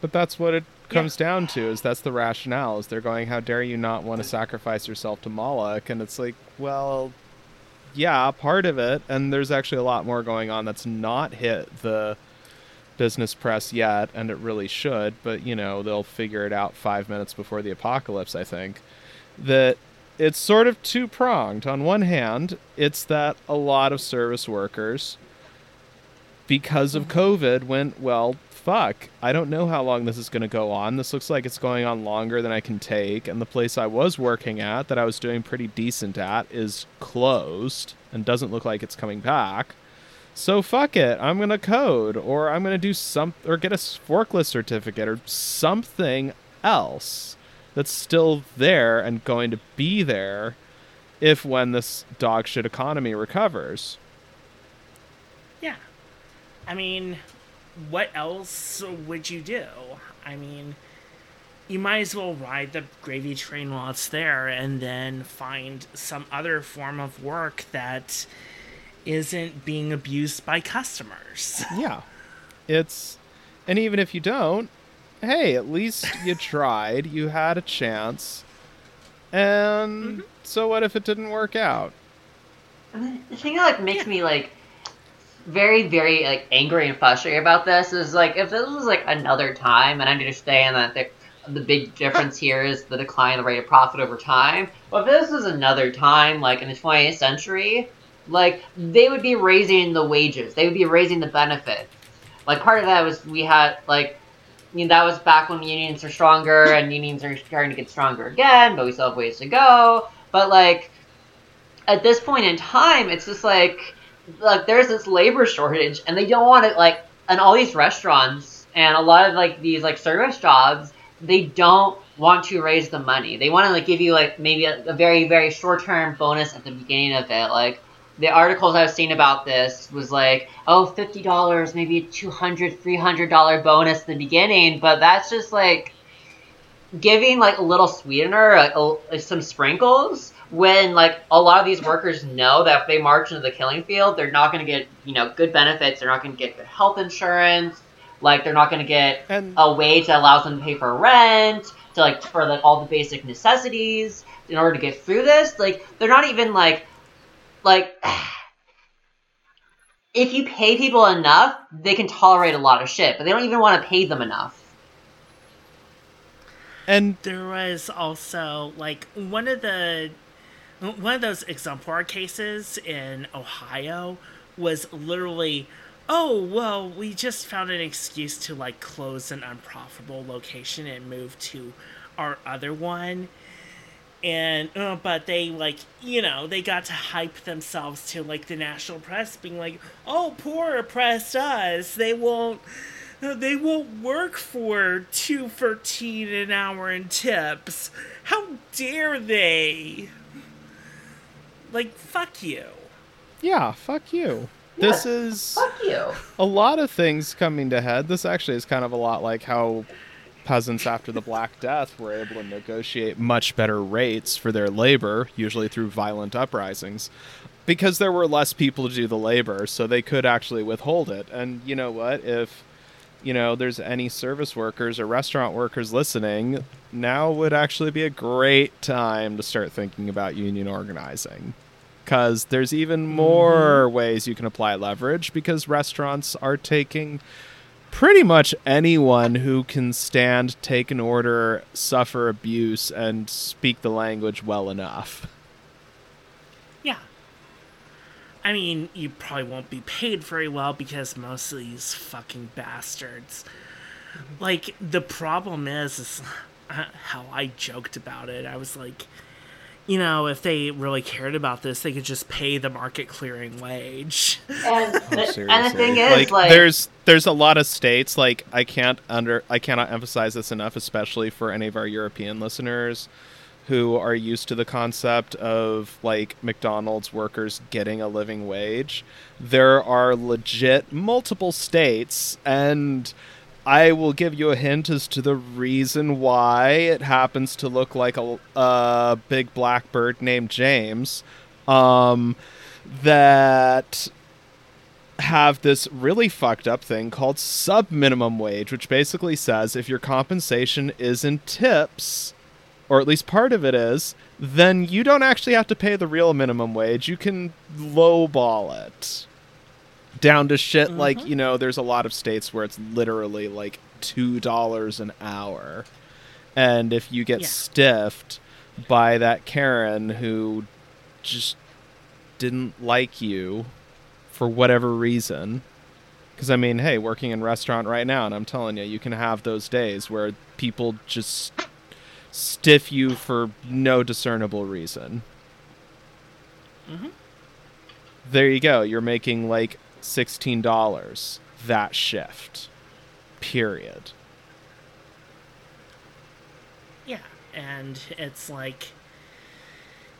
But that's what it comes down to is that's the rationale is they're going how dare you not want to sacrifice yourself to Moloch and it's like well yeah part of it and there's actually a lot more going on that's not hit the business press yet and it really should but you know they'll figure it out 5 minutes before the apocalypse I think that it's sort of two pronged on one hand it's that a lot of service workers because of COVID went, well, fuck, I don't know how long this is going to go on. This looks like it's going on longer than I can take. And the place I was working at, that I was doing pretty decent at, is closed and doesn't look like it's coming back. So fuck it. I'm to code or I'm to do some or get a forklift certificate or something else that's still there and going to be there if when this dog shit economy recovers. Yeah. I mean, what else would you do? I mean, you might as well ride the gravy train while it's there and then find some other form of work that isn't being abused by customers. Yeah. It's and even if you don't, hey, at least you tried, you had a chance. And Mm-hmm. so what if it didn't work out? And the thing that like makes me like very very like angry and frustrated about this is like if this was like another time and I understand that the, the big difference here is the decline of the rate of profit over time but if this was another time like in the 20th century like they would be raising the wages they would be raising the benefits like part of that was we had like you know, that was back when unions are stronger and unions are starting to get stronger again but we still have ways to go but like at this point in time, it's just like like there's this labor shortage, and they don't want to like, and all these restaurants and a lot of like these like service jobs, they don't want to raise the money. They want to like give you like maybe a, a very very short term bonus at the beginning of it, like. The articles I've seen about this was like, oh, $50, maybe a $200, $300 bonus in the beginning, but that's just like, giving like a little sweetener, like, a, like some sprinkles, when like a lot of these workers know that if they march into the killing field, they're not going to get you know good benefits. They're not going to get good health insurance. Like they're not going to get And a wage that allows them to pay for rent, to like for like all the basic necessities in order to get through this. Like they're not even like like if you pay people enough, they can tolerate a lot of shit, but they don't even want to pay them enough. and there was also like one of the one of those exemplar cases in Ohio was literally oh well we just found an excuse to like close an unprofitable location and move to our other one and uh, but they like you know they got to hype themselves to like the national press being like oh poor oppressed us they won't they won't work for two thirteen an hour in tips how dare they like fuck you yeah, fuck you. This is Fuck you. a lot of things coming to head. This actually is kind of a lot like how peasants after the Black Death were able to negotiate much better rates for their labor, usually through violent uprisings, because there were less people to do the labor, so they could actually withhold it. And you know what? If you know there's any service workers or restaurant workers listening, now would actually be a great time to start thinking about union organizing because there's even mm-hmm. more ways you can apply leverage because restaurants are taking pretty much anyone who can stand, take an order, suffer abuse, and speak the language well enough. yeah. I mean you probably won't be paid very well because most of these fucking bastards. Like the problem is, is how i joked about it. I was like you know if they really cared about this they could just pay the market clearing wage And, oh, the, and the thing is, like, there's there's a lot of states like I can't under I cannot emphasize this enough, especially for any of our European listeners who are used to the concept of like McDonald's workers getting a living wage. There are legit multiple states and I will give you a hint as to the reason why it happens to look like a, a big black bird named James. Um, that have this really fucked up thing called sub minimum wage, which basically says if your compensation is in tips, or at least part of it is, then you don't actually have to pay the real minimum wage. You can lowball it down to shit like, you know, there's a lot of states where it's literally like $2 an hour. And if you get Yeah. stiffed by that Karen who just didn't like you for whatever reason. Because I mean, hey, working in restaurant right now, and I'm telling you, you can have those days where people just stiff you for no discernible reason. Mhm. There you go. You're making like $16 that shift. Period. Yeah, and it's like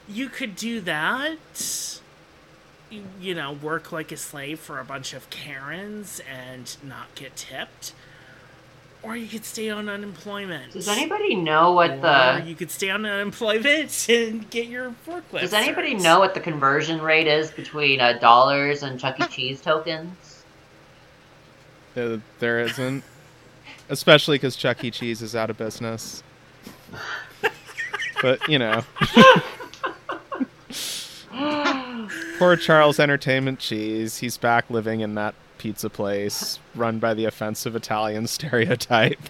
you could do that, you know, work like a slave for a bunch of Karens and not get tipped, or you could stay on unemployment. Does anybody know what or the you could stay on unemployment and get your forklift. Does anybody certs. know what the conversion rate is between uh, dollars and Chuck E. Cheese tokens? Uh, there isn't. Especially because Chuck E. Cheese is out of business. but, you know. Poor Charles Entertainment Cheese. He's back living in that pizza place run by the offensive Italian stereotype.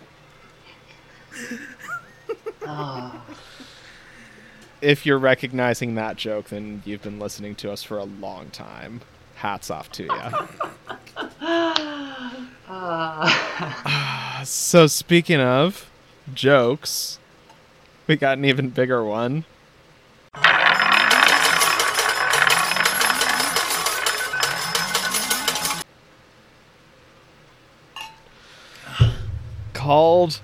Oh, If you're recognizing that joke, then you've been listening to us for a long time. Hats off to you. uh, so, speaking of jokes, we got an even bigger one. Called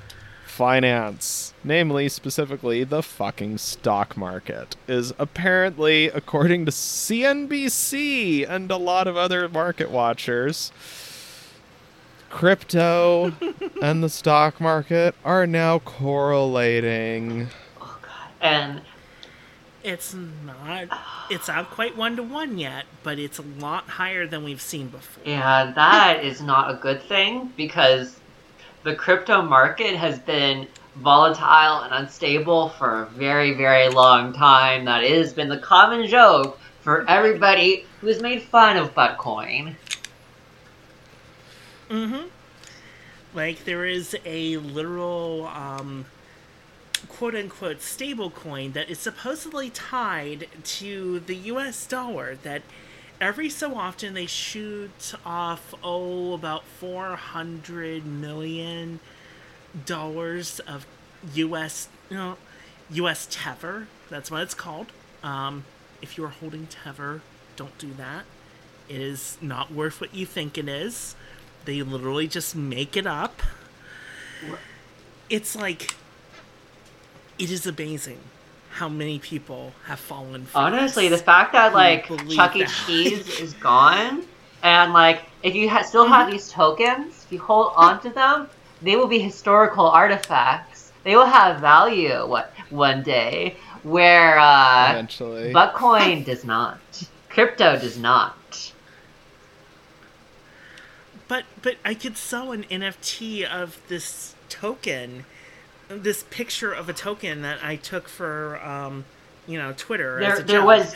finance, namely, specifically, the fucking stock market, is apparently, according to CNBC and a lot of other market watchers, crypto and the stock market are now correlating. Oh, God. And It's not. It's not quite one to one yet, but it's a lot higher than we've seen before. yeah, that is not a good thing because the crypto market has been volatile and unstable for a very, very long time. That has been the common joke for everybody who has made fun of Bitcoin. Mm-hmm. Like there is a literal um, quote unquote stable coin that is supposedly tied to the US dollar that every so often they shoot off oh about 400 million dollars of US no US Tether that's what it's called. Um, if you're holding Tether don't do that. It is not worth what you think it is. They literally just make it up. It's like it is amazing how many people have fallen for Honestly, the fact that like Chuck E. Cheese is gone, and like if you ha- still have these tokens, if you hold on to them, they will be historical artifacts. They will have value what one day, where uh, Eventually. Bitcoin does not, crypto does not. but but i could sell an nft of this token this picture of a token that i took for um you know twitter as There, a there was.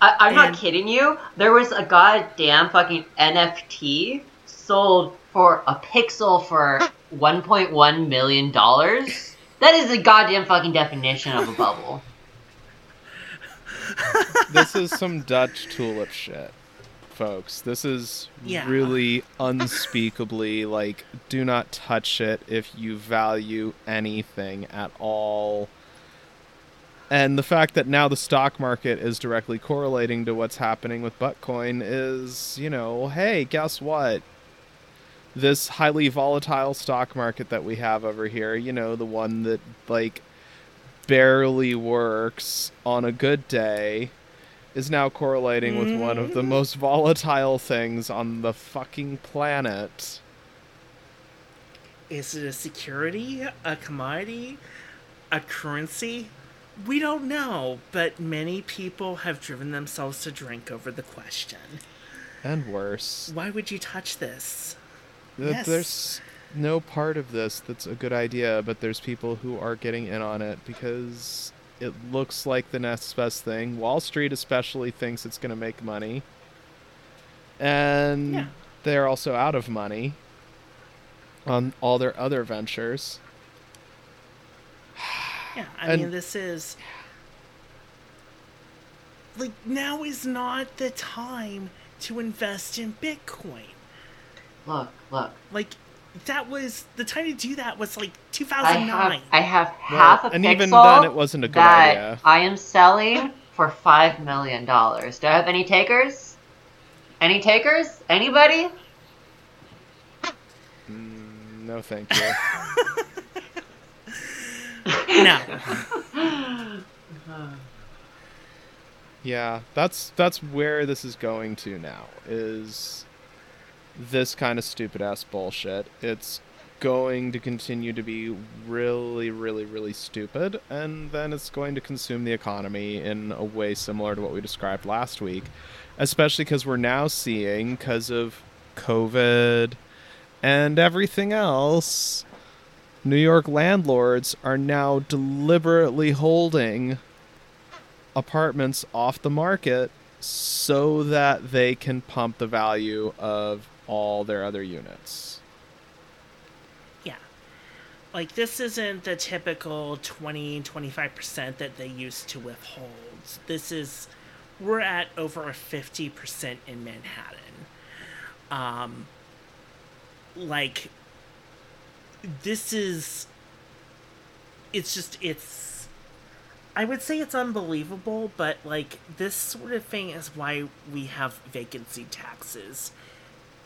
I, I'm And- not kidding you. There was a goddamn fucking NFT sold for a pixel for 1.1 million dollars. That is the goddamn fucking definition of a bubble. this is some Dutch tulip shit, folks. This is Yeah. really unspeakably like do not touch it if you value anything at all. And the fact that now the stock market is directly correlating to what's happening with Bitcoin is, you know, hey, guess what? This highly volatile stock market that we have over here, you know, the one that like barely works on a good day is now correlating with one of the most mm. volatile things on the fucking planet. Is it a security, a commodity, a currency? We don't know, but many people have driven themselves to drink over the question. And worse. Why would you touch this? Th- Yes. There's no part of this that's a good idea, but there's people who are getting in on it because it looks like the next best thing. Wall Street especially thinks it's going to make money. And Yeah. they're also out of money on all their other ventures. Yeah, I And- mean, this is. Like, now is not the time to invest in Bitcoin. Look, look. Like, that was. The time to do that was like I 2009. have I have half a and pixel even then it wasn't a good that idea. I am selling for five million dollars. Do I have any takers? Any takers? Anybody? Mm, no, thank you. No. yeah, that's that's where this is going to now. Is this kind of stupid ass bullshit? It's going to continue to be really, really, really stupid, and then it's going to consume the economy in a way similar to what we described last week, especially because we're now seeing, because of COVID and everything else, New York landlords are now deliberately holding apartments off the market so that they can pump the value of all their other units. Yeah. Like, this isn't the typical 20 25% that they used to withhold. This is, we're at over 50% in Manhattan. Um, like, this is, it's just, it's, I would say it's unbelievable, but like, this sort of thing is why we have vacancy taxes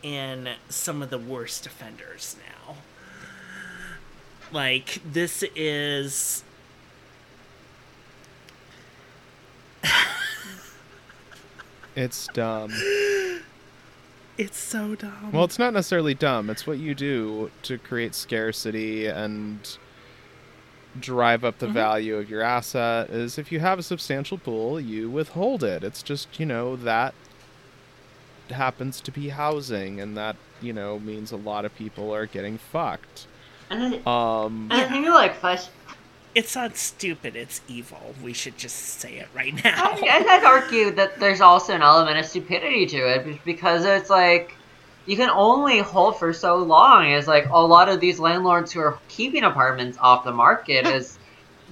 in some of the worst offenders now. Like, this is. It's dumb. It's so dumb. Well, it's not necessarily dumb. It's what you do to create scarcity and drive up the Mhm. value of your asset is if you have a substantial pool, you withhold it. It's just, you know, that happens to be housing and that, you know, means a lot of people are getting fucked. And then, Um and I think like first, it's not stupid, it's evil. We should just say it right I, now. I'd argue that there's also an element of stupidity to it because it's like you can only hold for so long. Is like a lot of these landlords who are keeping apartments off the market is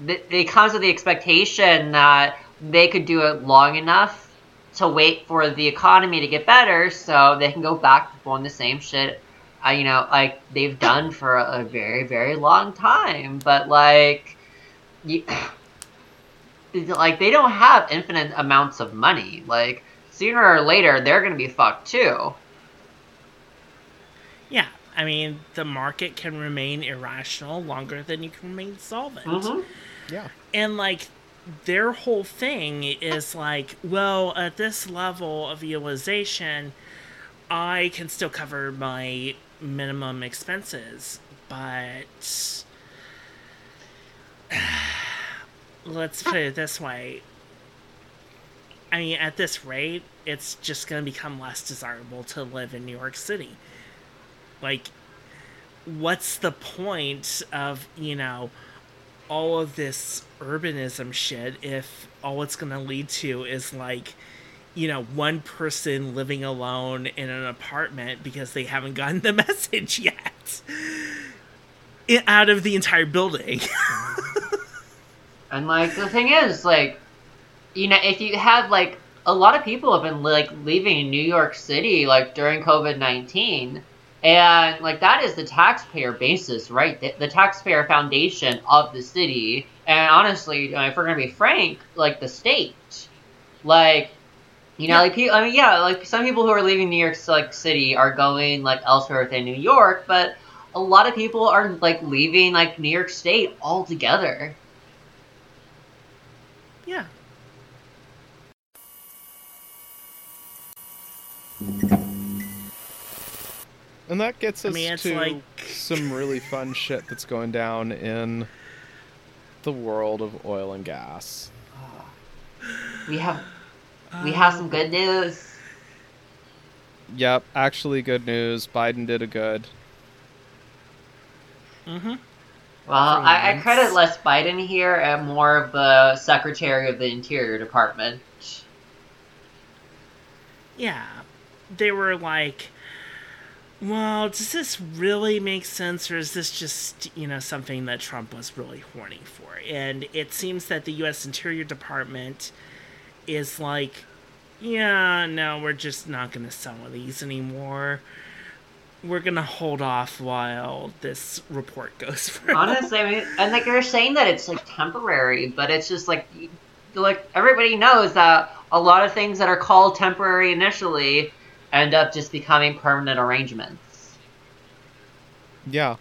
they, they comes with the expectation that they could do it long enough to wait for the economy to get better so they can go back to doing the same shit uh, you know like they've done for a, a very very long time but like you, like they don't have infinite amounts of money like sooner or later they're gonna be fucked too Yeah, I mean, the market can remain irrational longer than you can remain solvent. Mhm. yeah. And like their whole thing is like, well, at this level of utilization, I can still cover my minimum expenses, but let's put it this way. I mean, at this rate, it's just going to become less desirable to live in New York City. Like, what's the point of, you know, all of this urbanism shit if all it's going to lead to is like you know one person living alone in an apartment because they haven't gotten the message yet. Out of the entire building. And like the thing is, like, you know, if you have like a lot of people have been like leaving New York City like during COVID nineteen, and like that is the taxpayer basis, right? The, the taxpayer foundation of the city, and honestly, if we're gonna be frank, like the state, like. You know, Yeah. like people. I mean, yeah, like some people who are leaving New York like City are going like elsewhere within New York, but a lot of people are like leaving like New York State altogether. yeah And that gets I us mean, to like- some really fun shit that's going down in the world of oil and gas. We have we have some good news. Yep, actually good news. Biden did a good. mm-hmm Well, I, I credit less Biden here and more of the Secretary of the Interior Department. yeah they were like well does this really make sense or is this just you know something that trump was really horny for? And it seems that the u.s interior department is like yeah no we're just not going to sell these anymore. We're going to hold off while this report goes through. Honestly, I mean, and like they're saying that it's like temporary, but it's just like, like everybody knows that a lot of things that are called temporary initially end up just becoming permanent arrangements. Yeah,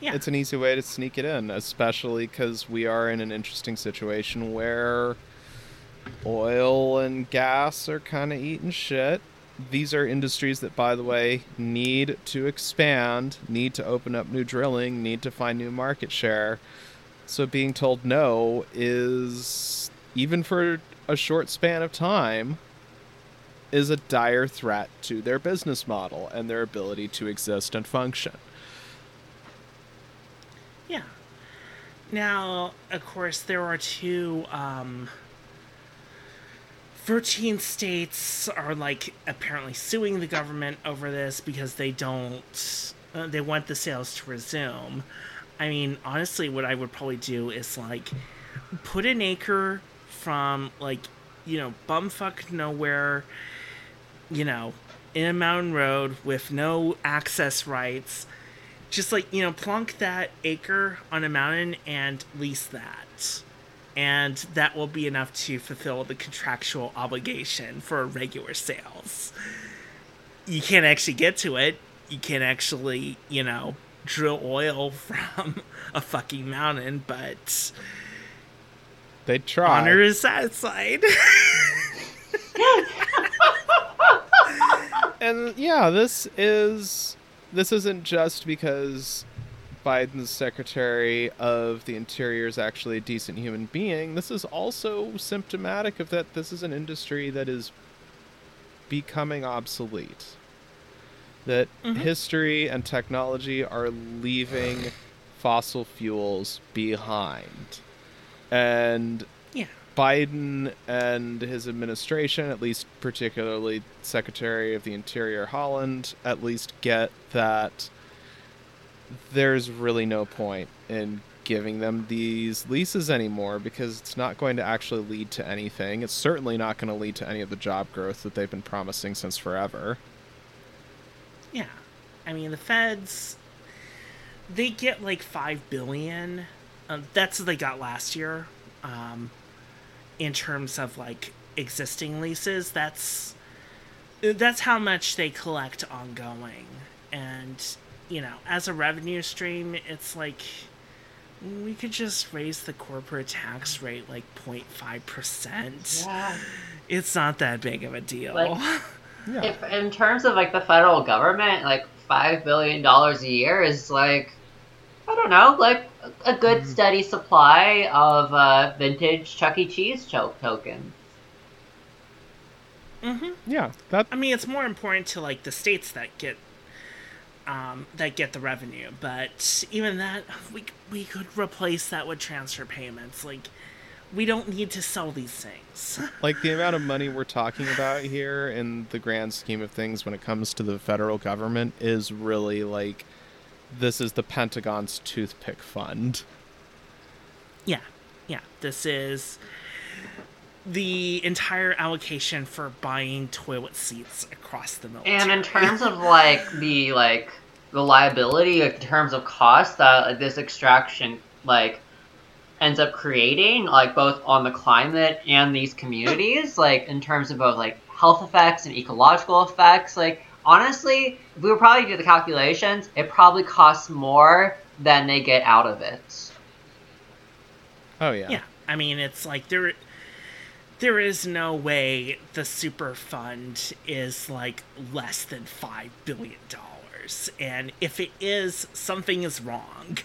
Yeah. it's an easy way to sneak it in, especially because we are in an interesting situation where oil and gas are kind of eating shit. These are industries that, by the way, need to expand, need to open up new drilling, need to find new market share. So being told no is, even for a short span of time, is a dire threat to their business model and their ability to exist and function. Yeah. Now, of course, there are two. Um, 13 states are like apparently suing the government over this because they don't. Uh, they want the sales to resume. I mean, honestly, what I would probably do is like put an acre from like, you know, bumfuck nowhere, you know, in a mountain road with no access rights just like you know plunk that acre on a mountain and lease that. And that will be enough to fulfill the contractual obligation for regular sales. You can't actually get to it. You can't actually you know drill oil from a fucking mountain but They try. honor is satisfied and yeah, this is this isn't just because Biden's Secretary of the Interior is actually a decent human being. This is also symptomatic of that this is an industry that is becoming obsolete. That Mhm. history and technology are leaving fossil fuels behind. And Biden and his administration, at least particularly Secretary of the Interior Haaland, at least get that there's really no point in giving them these leases anymore because it's not going to actually lead to anything. It's certainly not going to lead to any of the job growth that they've been promising since forever. Yeah. I mean, the feds, they get like 5 billion. Uh, that's what they got last year. Um, in terms of like existing leases, that's that's how much they collect ongoing. And, you know, as a revenue stream, it's like we could just raise the corporate tax rate like 0.5%. Yeah. It's not that big of a deal. Like- Yeah. If in terms of like the federal government, like five billion dollars a year is like I don't know, like a, a good steady supply of uh, vintage Chuck E. Cheese cho- tokens. mm-hmm. yeah, that I mean, it's more important to like the states that get um, that get the revenue, but even that, we we could replace that with transfer payments. Like, we don't need to sell these things. like the amount of money we're talking about here in the grand scheme of things when it comes to the federal government is really like this is the Pentagon's toothpick fund. yeah, yeah. This is the entire allocation for buying toilet seats across the military. And in terms of like the like the liability, like, in terms of cost that like, this extraction like ends up creating, like both on the climate and these communities, like in terms of both like health effects and ecological effects, like honestly, if we were probably do the calculations, it probably costs more than they get out of it. Oh yeah. Yeah, I mean, it's like there, there is no way the super fund is like less than five billion dollars, and if it is, something is wrong.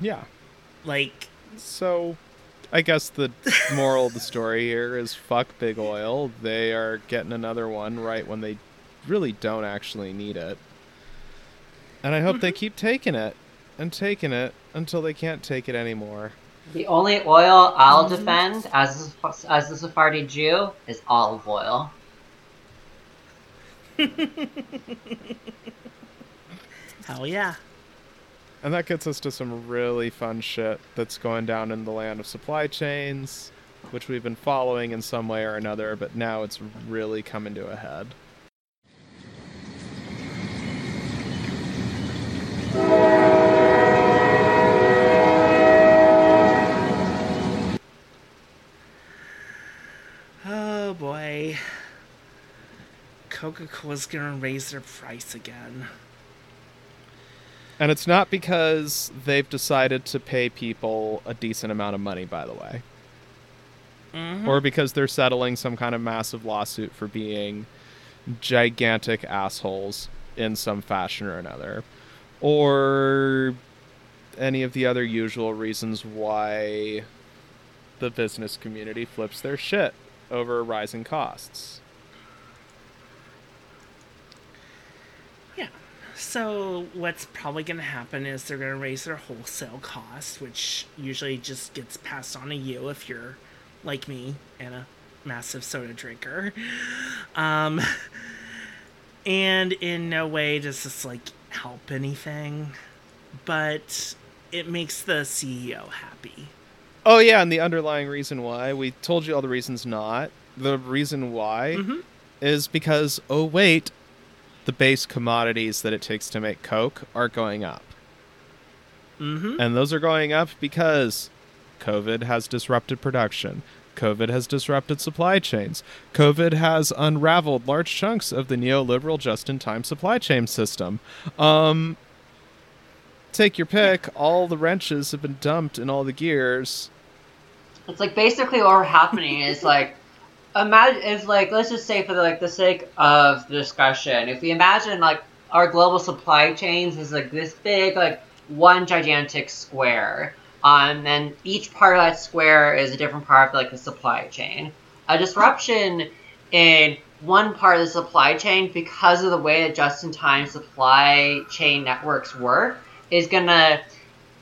Yeah. Like, So I guess the moral of the story here is fuck big oil. They are getting another one right when they really don't actually need it. And I hope they mm-hmm. keep taking it and taking it until they can't take it anymore. The only oil I'll mm-hmm. defend as a, as a Sephardi Jew is olive oil. hell yeah, And that gets us to some really fun shit that's going down in the land of supply chains, which we've been following in some way or another, but now it's really coming to a head. oh boy. Coca Cola's gonna raise their price again. And it's not because they've decided to pay people a decent amount of money, by the way, Mhm. or because they're settling some kind of massive lawsuit for being gigantic assholes in some fashion or another, or any of the other usual reasons why the business community flips their shit over rising costs. Yeah. So what's probably going to happen is they're going to raise their wholesale cost, which usually just gets passed on to you if you're like me and a massive soda drinker. Um, and in no way does this like help anything, but it makes the CEO happy. Oh yeah, and the underlying reason why we told you all the reasons not. The reason why Mhm. is because oh wait, the base commodities that it takes to make Coke are going up. Mm-hmm. And those are going up because COVID has disrupted production. COVID has disrupted supply chains. COVID has unraveled large chunks of the neoliberal just-in-time supply chain system. Um take your pick, all the wrenches have been dumped in all the gears. It's like basically what we're happening is like imagine is like let's just say for the, like the sake of the discussion, if we imagine like our global supply chains is like this big like one gigantic square, um, and each part of that square is a different part of like the supply chain. A disruption in one part of the supply chain because of the way that just-in-time supply chain networks work is gonna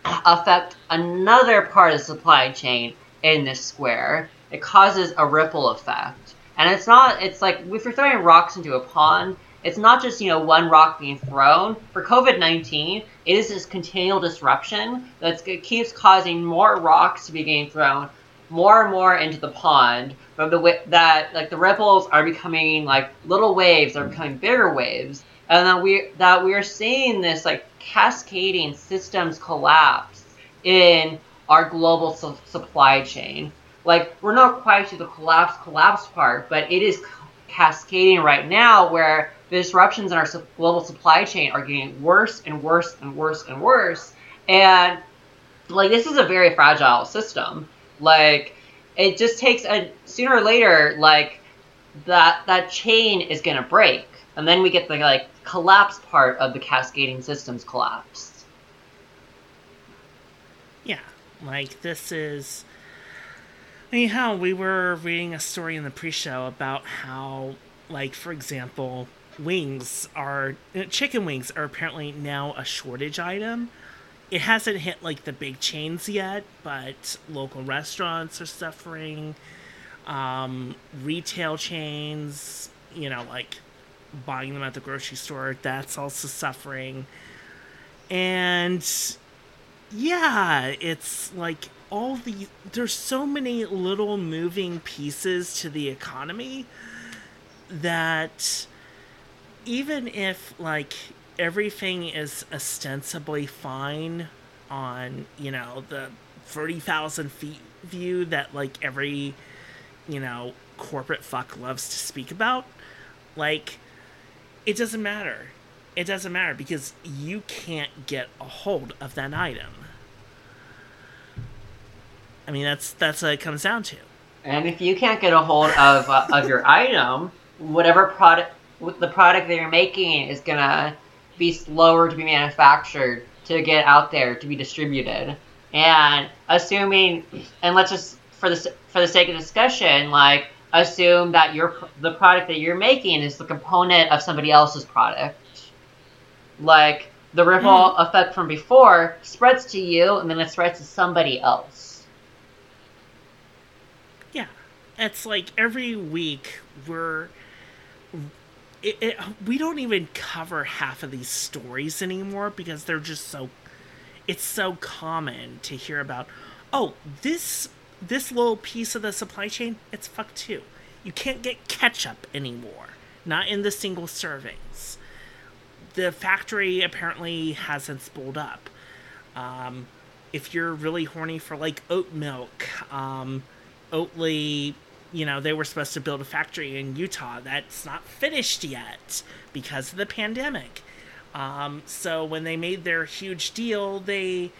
affect another part of the supply chain in this square. It causes a ripple effect. And it's not, it's like if you're throwing rocks into a pond, it's not just, you know, one rock being thrown. For COVID 19, it is this continual disruption that keeps causing more rocks to be getting thrown more and more into the pond. From the way that, like, the ripples are becoming like little waves, are becoming bigger waves. And that we that we are seeing this like cascading systems collapse in our global su- supply chain. Like we're not quite to the collapse collapse part, but it is cascading right now where the disruptions in our global supply chain are getting worse and worse and worse and worse. And like this is a very fragile system. Like it just takes a sooner or later like that that chain is going to break. And then we get the like collapse part of the cascading systems collapse. Yeah, like this is. Anyhow, we were reading a story in the pre-show about how, like, for example, wings are uh, chicken wings are apparently now a shortage item. It hasn't hit like the big chains yet, but local restaurants are suffering. Um, retail chains, you know, like buying them at the grocery store, that's also suffering. And yeah, it's like all the there's so many little moving pieces to the economy that even if like everything is ostensibly fine on you know the 30,000 feet view that like every you know corporate fuck loves to speak about like it doesn't matter. It doesn't matter because you can't get a hold of that item i mean that's that's what it comes down to And if you can't get a hold of uh, of your item, whatever product the product that you're making is gonna be slower to be manufactured to get out there to be distributed. And assuming, and let's just for the for the sake of discussion, like assume that your the product that you're making is the component of somebody else's product. Like the ripple effect from before spreads to you, and then it spreads to somebody else. Yeah, it's like every week we're it, it, we don't even cover half of these stories anymore because they're just so it's so common to hear about oh this this little piece of the supply chain it's fucked too. You can't get ketchup anymore not in the single servings. The factory apparently hasn't spooled up. Um, if you're really horny for like oat milk um, Oatly you know, they were supposed to build a factory in Utah that's not finished yet because of the pandemic. Um, so when they made their huge deal, they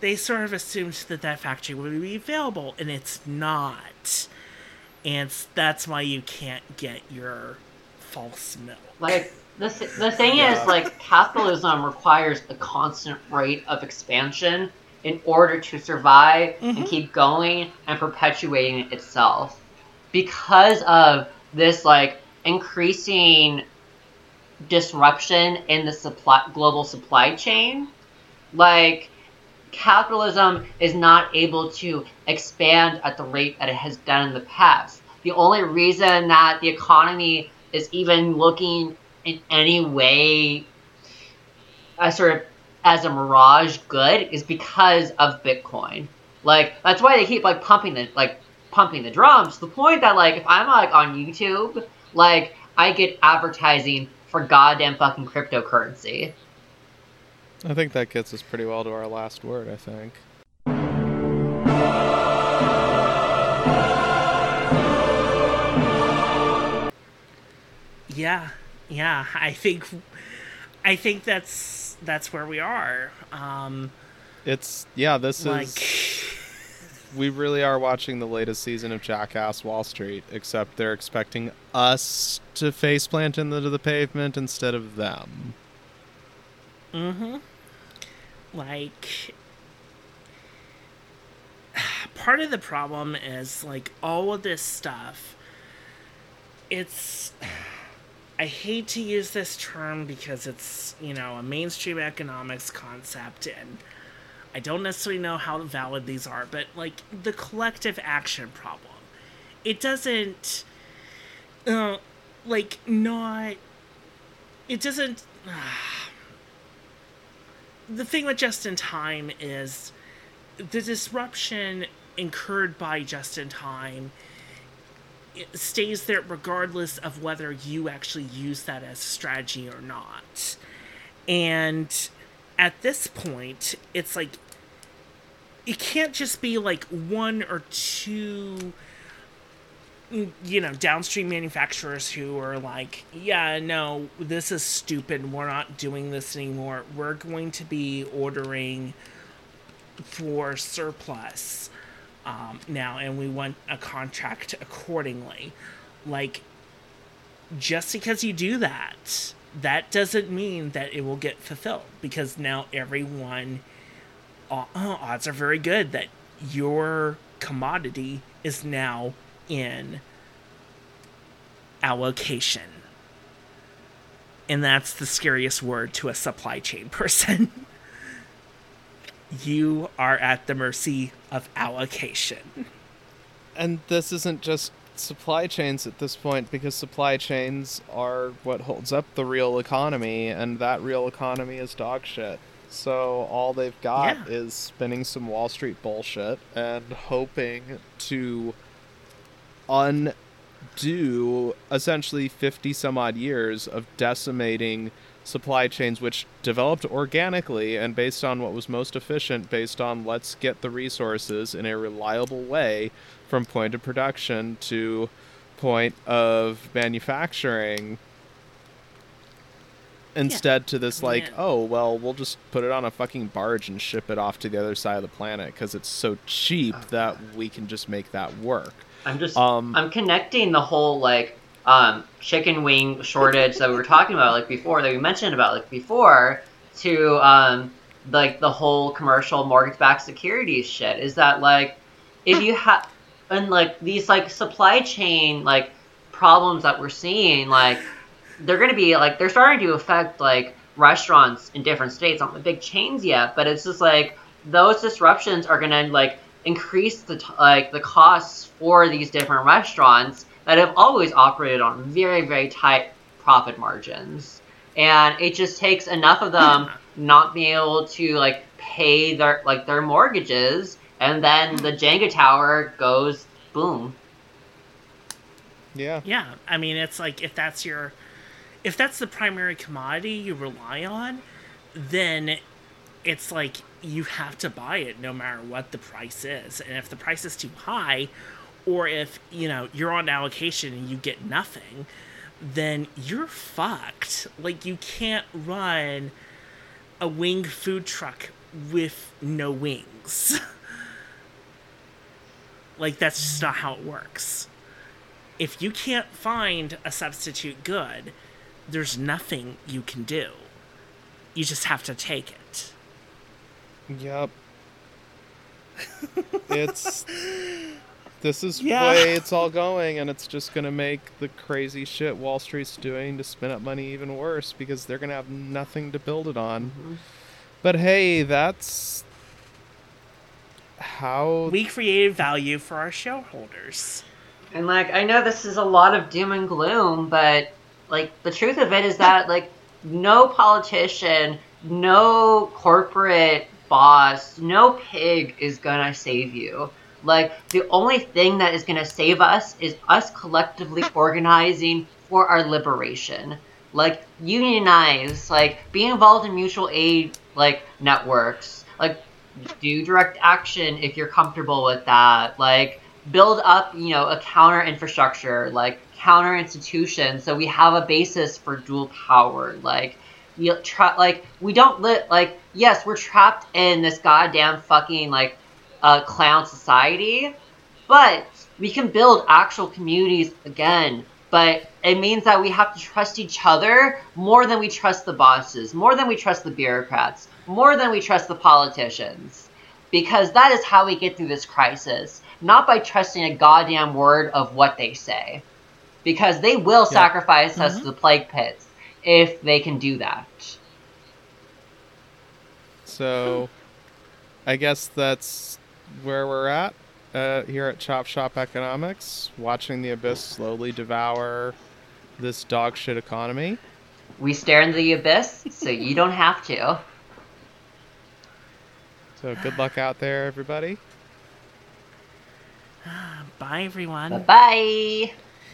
they sort of assumed that that factory would be available, and it's not. And that's why you can't get your false milk. Like the the thing is, like capitalism requires a constant rate of expansion in order to survive Mhm. and keep going and perpetuating itself. Because of this, like increasing disruption in the supply global supply chain, like capitalism is not able to expand at the rate that it has done in the past. The only reason that the economy is even looking in any way as sort of as a mirage good is because of Bitcoin. Like that's why they keep like pumping it like pumping the drums. To the point that like if I'm like on YouTube, like I get advertising for goddamn fucking cryptocurrency. I think that gets us pretty well to our last word, I think. Yeah, yeah. I think, I think that's that's where we are. Um, It's yeah, this like, is we really are watching the latest season of Jackass Wall Street, except they're expecting us to faceplant into the pavement instead of them. mm-hmm. Like, part of the problem is like all of this stuff. It's. I hate to use this term because it's, you know, a mainstream economics concept and I don't necessarily know how valid these are, but like the collective action problem. It doesn't uh, like not it doesn't the thing with just in time is the disruption incurred by just in time stays there regardless of whether you actually use that as a strategy or not. And at this point, it's like it can't just be like one or two you know downstream manufacturers who are like yeah no this is stupid. We're not doing this anymore. We're going to be ordering for surplus um, now and we want a contract accordingly. Like just because you do that that doesn't mean that it will get fulfilled because now everyone uh, odds are very good that your commodity is now in allocation. And that's the scariest word to a supply chain person. You are at the mercy of allocation. And this isn't just supply chains at this point because supply chains are what holds up the real economy and that real economy is dog shit. So all they've got Yeah. is spinning some Wall Street bullshit and hoping to undo essentially 50 some odd years of decimating supply chains which developed organically and based on what was most efficient based on let's get the resources in a reliable way from point of production to point of manufacturing. Instead to this like Yeah. oh well we'll just put it on a fucking barge and ship it off to the other side of the planet because it's so cheap that we can just make that work. I'm just Um, I'm connecting the whole like um, chicken wing shortage that we were talking about like before that we mentioned about like before to um, like the whole commercial mortgage-backed securities shit. Is that like if you have and like these like supply chain like problems that we're seeing like they're going to be like they're starting to affect like restaurants in different states not the big chains yet but it's just like those disruptions are going to like increase the t- like the costs for these different restaurants that have always operated on very very tight profit margins. And it just takes enough of them not being able to like pay their like their mortgages and then the jenga tower goes boom. Yeah. Yeah, I mean, it's like if that's your, if that's the primary commodity you rely on, then it's like you have to buy it no matter what the price is. And if the price is too high, or if you know you're on allocation and you get nothing then you're fucked. Like you can't run a wing food truck with no wings like that's just not how it works if you can't find a substitute good there's nothing you can do you just have to take it Yep. it's this is Yeah. way it's all going, and it's just gonna make the crazy shit Wall Street's doing to spin up money even worse because they're gonna have nothing to build it on. Mm-hmm. But hey, that's how we created value for our shareholders And like I know this is a lot of doom and gloom, but like the truth of it is that like no politician, no corporate boss, no pig is gonna save you. Like the only thing that is gonna save us is us collectively organizing for our liberation. Like unionize, like be involved in mutual aid like networks. Like do direct action if you're comfortable with that. Like build up, you know, a counter infrastructure, like counter institutions, so we have a basis for dual power. Like we tra- like we don't let like yes, we're trapped in this goddamn fucking like uh, clown society, but we can build actual communities again. But it means that we have to trust each other more than we trust the bosses, more than we trust the bureaucrats, more than we trust the politicians. Because that is how we get through this crisis, not by trusting a goddamn word of what they say. Because they will Yeah. sacrifice us to the plague pits if they can do that. So, I guess that's where we're at uh, here at Chop Shop Economics, watching the abyss slowly devour this dog shit economy. We stare into the abyss, so you don't have to. So, good luck out there, everybody. bye everyone Bye bye.